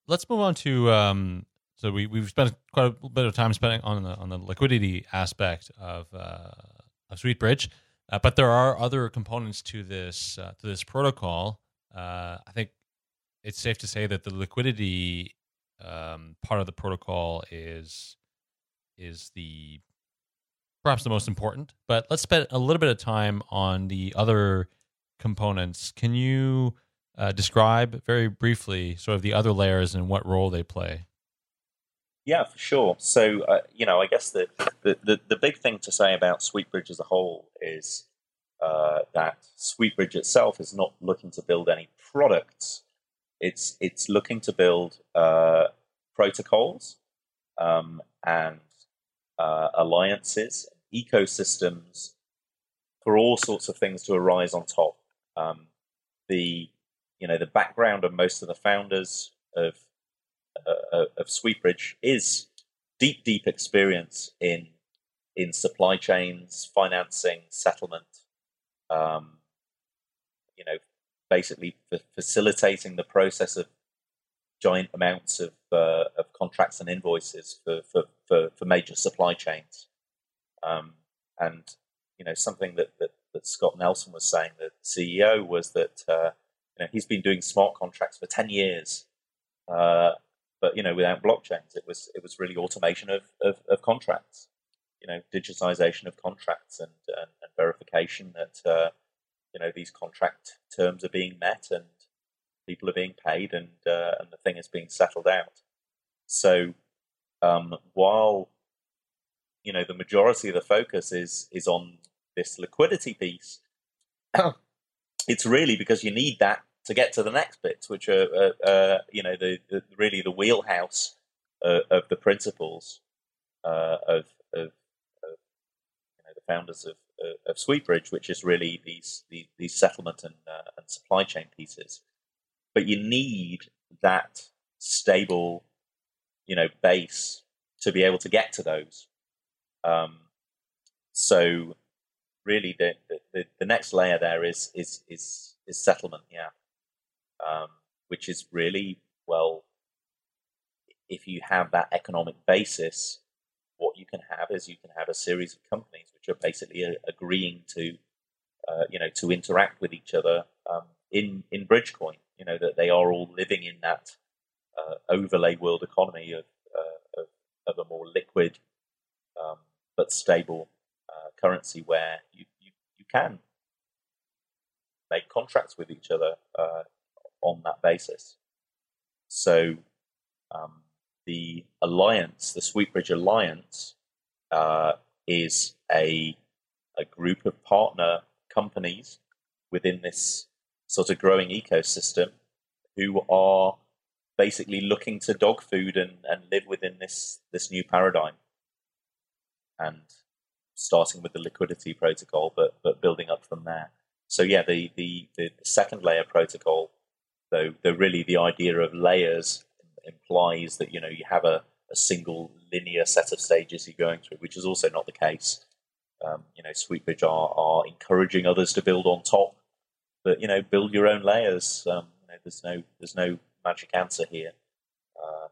let's move on to um, so we we've spent quite a bit of time spending on the on the liquidity aspect of uh, of SweetBridge, uh, but there are other components to this uh, to this protocol. Uh, I think it's safe to say that the liquidity um, part of the protocol is is the perhaps the most important. But let's spend a little bit of time on the other components. Can you uh, describe very briefly sort of the other layers and what role they play? Yeah, for sure. So, uh, you know, I guess the, the, the, the, big thing to say about SweetBridge as a whole is uh, that SweetBridge itself is not looking to build any products. It's it's looking to build uh, protocols um, and uh, alliances, ecosystems for all sorts of things to arise on top. Um, the you know the background of most of the founders of uh, of Sweetbridge is deep, deep experience in in supply chains, financing, settlement. Um, you know, basically facilitating the process of giant amounts of uh, of contracts and invoices for for, for, for major supply chains. Um, and you know, something that, that, that Scott Nelson was saying, the CEO, was that uh, you know he's been doing smart contracts for ten years, uh, but you know, without blockchains, it was it was really automation of, of, of contracts, you know, digitization of contracts and and, and verification that uh, you know these contract terms are being met and people are being paid and uh, and the thing is being settled out. So um, while you know the majority of the focus is is on this liquidity piece, it's really because you need that to get to the next bits, which are uh, uh, you know the, the, really the wheelhouse uh, of the principles uh, of, of, of you know, the founders of, of Sweetbridge, which is really these these, these settlement and, uh, and supply chain pieces. But you need that stable, you know, base to be able to get to those. Um, so really, the, the the next layer there is is is is settlement. Yeah um, which is really well, if you have that economic basis, what you can have is you can have a series of companies which are basically uh, agreeing to, uh, you know, to interact with each other um, in in Bridgecoin. You know that they are all living in that uh, overlay world economy of, uh, of, of a more liquid um, but stable uh, currency where you, you, you can make contracts with each other uh, on that basis. So um, the alliance, the Sweetbridge Alliance, uh, is a a group of partner companies within this sort of growing ecosystem who are basically looking to dog food and, and live within this this new paradigm. And starting with the liquidity protocol, but but building up from there. So yeah, the the, the second layer protocol though, though really the idea of layers implies that you know you have a, a single linear set of stages you're going through, which is also not the case. Um, you know, Sweetbridge are, are encouraging others to build on top, but you know, build your own layers. Um, you know, there's no there's no magic answer here. Uh,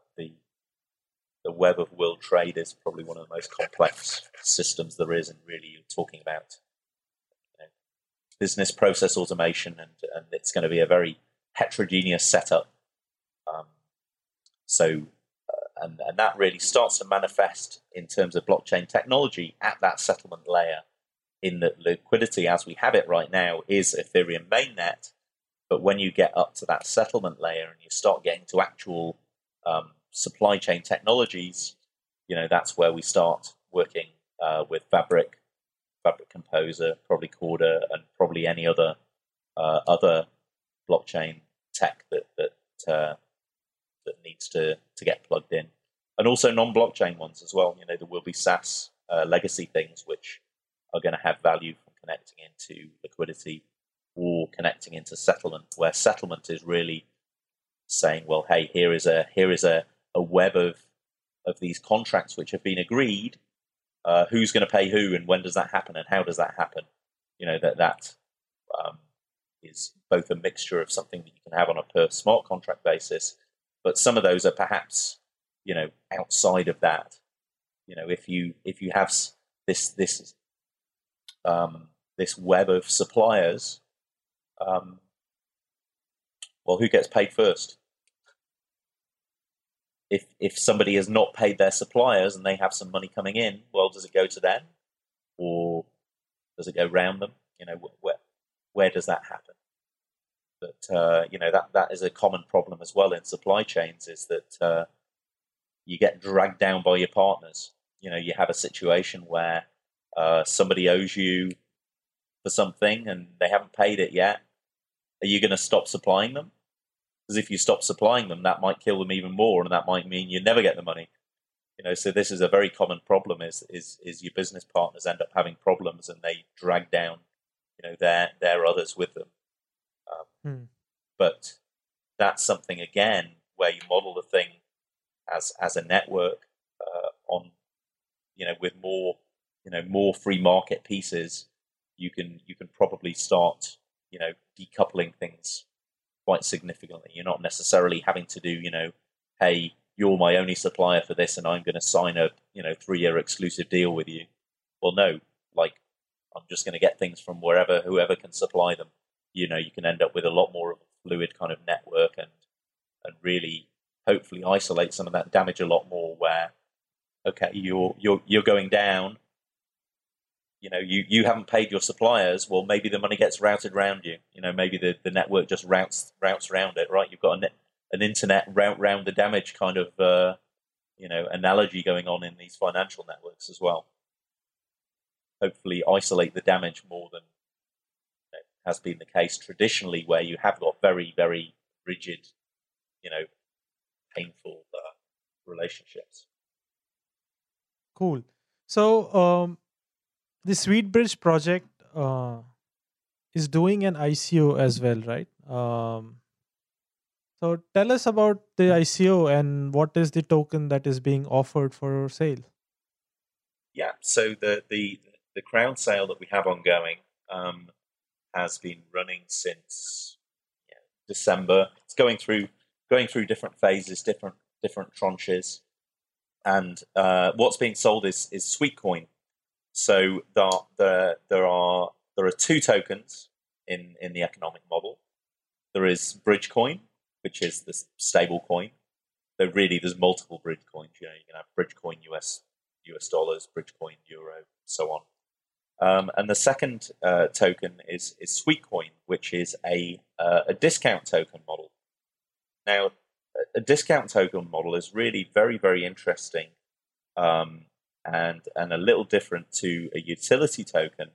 the web of world trade is probably one of the most complex systems there is, and really you're talking about you know, business process automation, and and it's going to be a very heterogeneous setup. Um, so, uh, and, and that really starts to manifest in terms of blockchain technology at that settlement layer. In that liquidity, as we have it right now, is Ethereum mainnet, But when you get up to that settlement layer and you start getting to actual um, supply chain technologies, you know that's where we start working uh, with Fabric, Fabric Composer, probably Corda, and probably any other uh, other blockchain tech that that uh, that needs to to get plugged in, and also non-blockchain ones as well. You know, there will be SaaS uh, legacy things which are going to have value from connecting into liquidity or connecting into settlement, where settlement is really saying, well, hey, here is a here is a, a web of of these contracts which have been agreed. Uh, who's going to pay who, and when does that happen, and how does that happen? You know that that um, is both a mixture of something that you can have on a per smart contract basis, but some of those are perhaps you know outside of that. You know, if you if you have this this um, this web of suppliers, um, well, who gets paid first? If if somebody has not paid their suppliers and they have some money coming in, well, does it go to them, or does it go round them? You know, where where does that happen? But uh, you know that that is a common problem as well in supply chains is that uh, you get dragged down by your partners. You know, you have a situation where uh, somebody owes you for something and they haven't paid it yet. Are you going to stop supplying them? Because if you stop supplying them, that might kill them even more, and that might mean you never get the money. You know, so this is a very common problem: is is is your business partners end up having problems and they drag down, you know, their their others with them. Um, hmm. But that's something again where you model the thing as as a network uh, on, you know, with more you know more free market pieces. You can you can probably start you know decoupling things quite significantly. You're not necessarily having to do you know, hey, you're my only supplier for this, and I'm going to sign a you know three year exclusive deal with you. Well, no, like I'm just going to get things from wherever whoever can supply them you know you can end up with a lot more of a fluid kind of network and and really hopefully isolate some of that damage a lot more where okay you're you're you're going down you know you you haven't paid your suppliers well maybe the money gets routed around you you know maybe the, the network just routes routes around it right you've got a an internet route round the damage kind of uh, you know analogy going on in these financial networks as well hopefully isolate the damage more than has been the case traditionally, where you have got very, very rigid, you know, painful uh, relationships. Cool. So um, the SweetBridge project uh, is doing an ICO as well, right? Um, so tell us about the ICO and what is the token that is being offered for sale. Yeah. So the the the crowd sale that we have ongoing um, has been running since yeah, December. It's going through going through different phases, different different tranches, and uh, what's being sold is is Sweetcoin. So there there there are there are two tokens in in the economic model. There is Bridgecoin, which is the stable coin. Though really, there's multiple bridge coins. You know, you can have Bridgecoin US US dollars, Bridgecoin euro, so on. Um, and the second uh, token is, is Sweetcoin, which is a, uh, a discount token model. Now, a discount token model is really very, very interesting um, and, and a little different to a utility token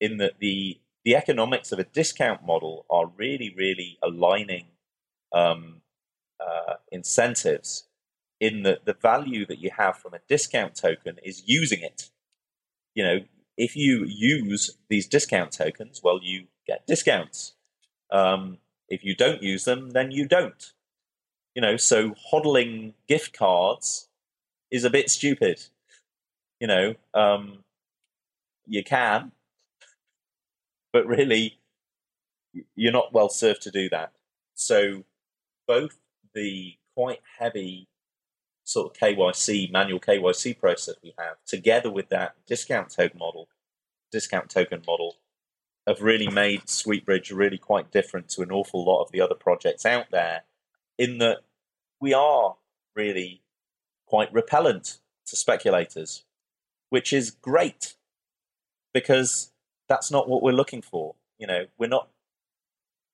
in that the, the economics of a discount model are really, really aligning um, uh, incentives in that the value that you have from a discount token is using it. You know, if you use these discount tokens, well, you get discounts. Um, if you don't use them, then you don't. You know, so hodling gift cards is a bit stupid. You know, um, you can, but really, you're not well served to do that. So, both the quite heavy sort of KYC, manual KYC process we have, together with that discount token model, discount token model, have really made SweetBridge really quite different to an awful lot of the other projects out there, in that we are really quite repellent to speculators, which is great because that's not what we're looking for. You know, we're not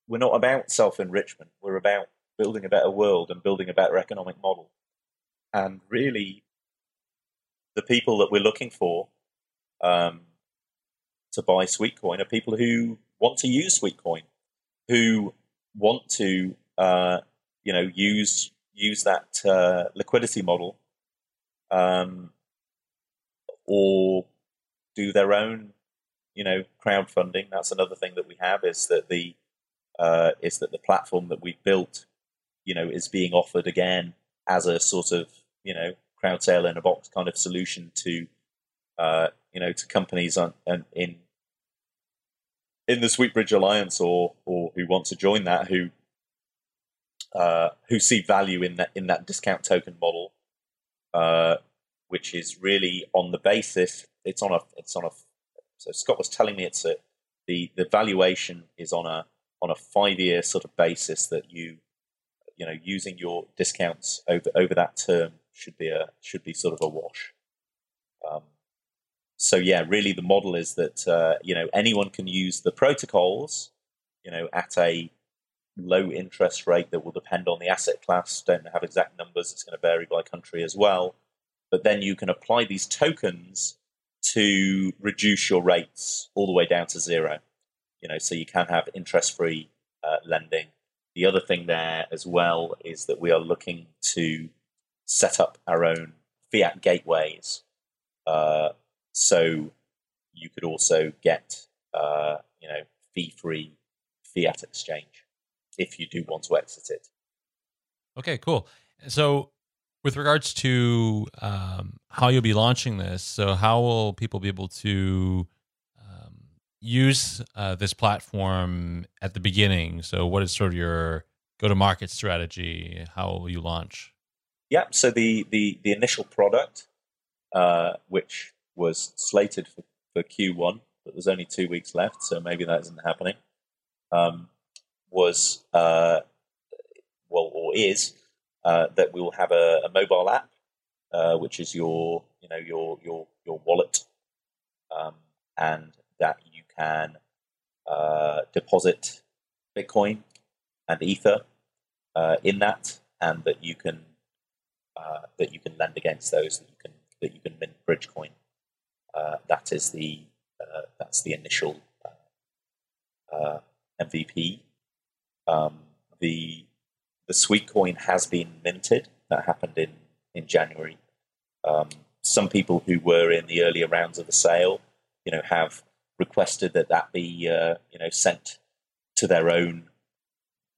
we're not about self enrichment. We're about building a better world and building a better economic model. And really, the people that we're looking for um, to buy Sweetcoin are people who want to use Sweetcoin, who want to uh, you know use use that uh, liquidity model, um, or do their own you know crowdfunding. That's another thing that we have is that the uh, is that the platform that we've built, you know, is being offered again as a sort of you know crowd sale in a box kind of solution to uh, you know to companies on, on, in in the SweetBridge Alliance or or who want to join that who uh, who see value in that in that discount token model, uh, which is really on the basis it's on a it's on a so Scott was telling me it's a the the valuation is on a on a five year sort of basis that you you know using your discounts over over that term should be a should be sort of a wash. Um, so yeah, really the model is that uh, you know anyone can use the protocols, you know, at a low interest rate that will depend on the asset class. Don't have exact numbers; it's going to vary by country as well. But then you can apply these tokens to reduce your rates all the way down to zero. You know, so you can have interest-free uh, lending. The other thing there as well is that we are looking to set up our own fiat gateways. Uh, so you could also get, uh, you know, fee-free fiat exchange if you do want to exit it. Okay, cool. So, with regards to um, how you'll be launching this, so how will people be able to um, use uh, this platform at the beginning? So, what is sort of your go-to-market strategy? How will you launch? Yeah, so the the the initial product, uh, which was slated for, for Q1, but there's only two weeks left, so maybe that isn't happening. Um, was uh, well or is uh, that we will have a, a mobile app, uh, which is your you know your your your wallet, um, and that you can uh, deposit Bitcoin and Ether uh, in that, and that you can uh, that you can lend against those that you can that you can mint Bridgecoin. that is the that's the initial MVP um, the the Sweetcoin has been minted. That happened in in January. Um, some people who were in the earlier rounds of the sale, you know, have requested that that be uh, you know sent to their own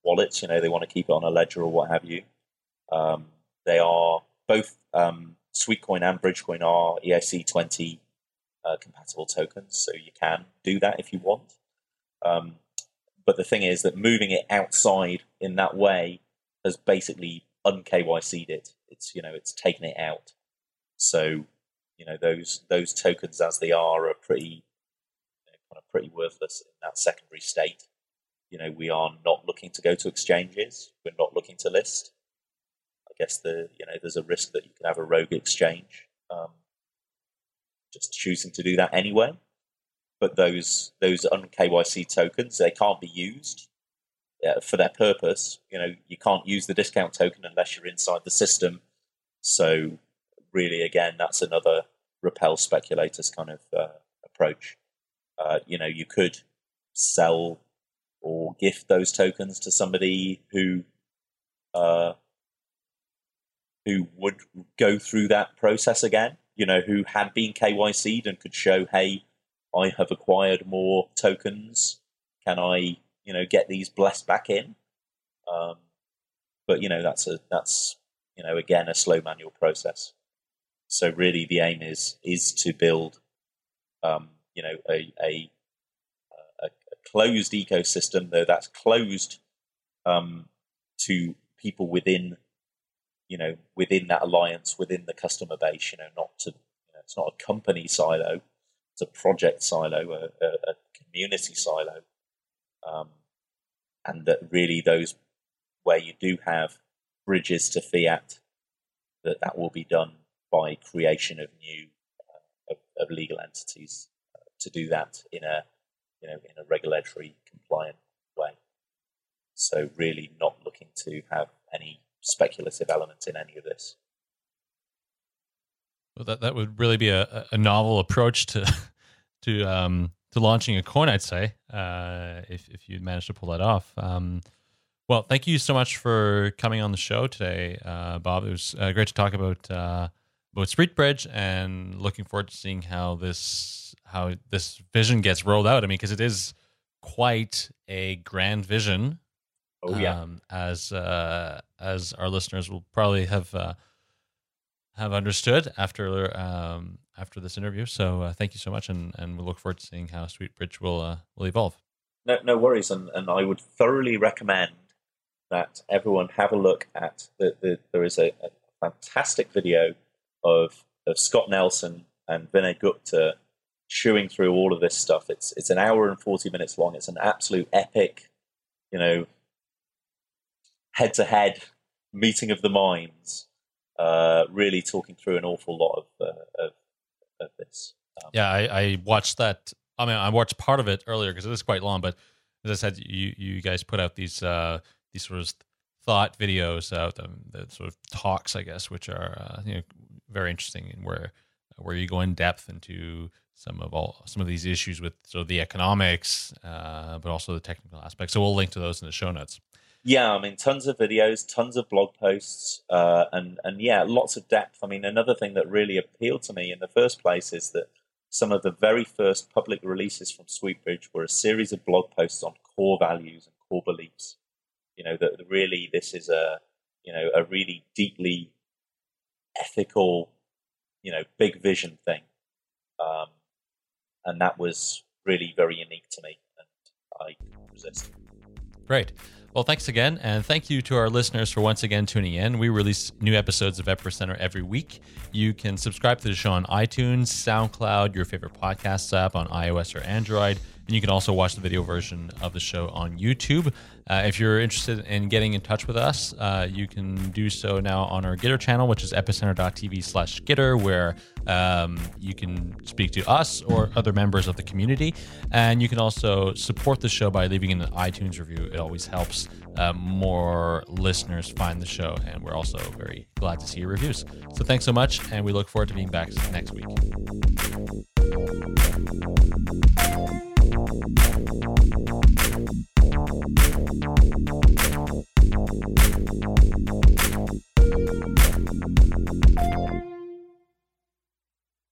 wallets. You know, they want to keep it on a ledger or what have you. Um, they are both um, Sweetcoin and Bridgecoin are ERC twenty uh, compatible tokens, so you can do that if you want. Um, but the thing is that moving it outside in that way has basically un KYC'd it. It's you know it's taken it out. So you know those those tokens as they are are pretty you know, kind of pretty worthless in that secondary state. You know we are not looking to go to exchanges. We're not looking to list. I guess the you know there's a risk that you can have a rogue exchange. Um, just choosing to do that anyway but those those un KYC tokens they can't be used uh, for their purpose. You know, you can't use the discount token unless you're inside the system. So, really, again, that's another repel speculators kind of uh, approach. Uh, you know, you could sell or gift those tokens to somebody who uh, who would go through that process again. You know, who had been KYC'd and could show, hey, I have acquired more tokens. Can I, you know, get these blessed back in? Um, but you know, that's a that's you know again a slow manual process. So really, the aim is is to build, um, you know, a, a a, closed ecosystem, though that's closed um, to people within, you know, within that alliance, within the customer base. You know, not to, you know, it's not a company silo it's a project silo, a, a, a community silo, um, and that really those where you do have bridges to fiat, that that will be done by creation of new uh, of, of, legal entities uh, to do that in a you know in a regulatory compliant way. So really not looking to have any speculative element in any of this. Well, that that would really be a, a novel approach to to um, to launching a coin, I'd say, uh, if if you managed to pull that off. Um, well, thank you so much for coming on the show today, uh, Bob. It was uh, great to talk about uh, about SweetBridge, and looking forward to seeing how this how this vision gets rolled out. I mean, because it is quite a grand vision. Oh yeah, um, as uh, as our listeners will probably have uh, have understood after um, after this interview. So uh, thank you so much, and, and we look forward to seeing how SweetBridge will uh, will evolve. No, no worries, and, and I would thoroughly recommend that everyone have a look at the, the there is a, a, fantastic video of of Scott Nelson and Vinay Gupta chewing through all of this stuff. It's it's an hour and forty minutes long. It's an absolute epic, you know, head to head meeting of the minds uh, really talking through an awful lot of uh, of, of, this. Um, yeah, I, I, watched that. I mean, I watched part of it earlier because it is quite long. But as I said, you you guys put out these uh, these sort of thought videos out, um, the sort of talks, I guess, which are uh, you know very interesting and where where you go in depth into some of all some of these issues with of the economics, uh, but also the technical aspects. So we'll link to those in the show notes. Yeah, I mean, tons of videos, tons of blog posts, uh, and and yeah, lots of depth. I mean, another thing that really appealed to me in the first place is that some of the very first public releases from SweetBridge were a series of blog posts on core values and core beliefs. You know that really this is a you know a really deeply ethical, you know, big vision thing, um, and that was really very unique to me, and I resist. Great. Well, thanks again. And thank you to our listeners for once again tuning in. We release new episodes of Epicenter every week. You can subscribe to the show on iTunes, SoundCloud, your favorite podcast app on iOS or Android. And you can also watch the video version of the show on YouTube. Uh, if you're interested in getting in touch with us, uh, you can do so now on our Gitter channel, which is epicenter.tv slash Gitter, where um, you can speak to us or other members of the community. And you can also support the show by leaving an iTunes review. It always helps uh, more listeners find the show. And we're also very glad to see your reviews. So thanks so much. And we look forward to being back next week. Thank you.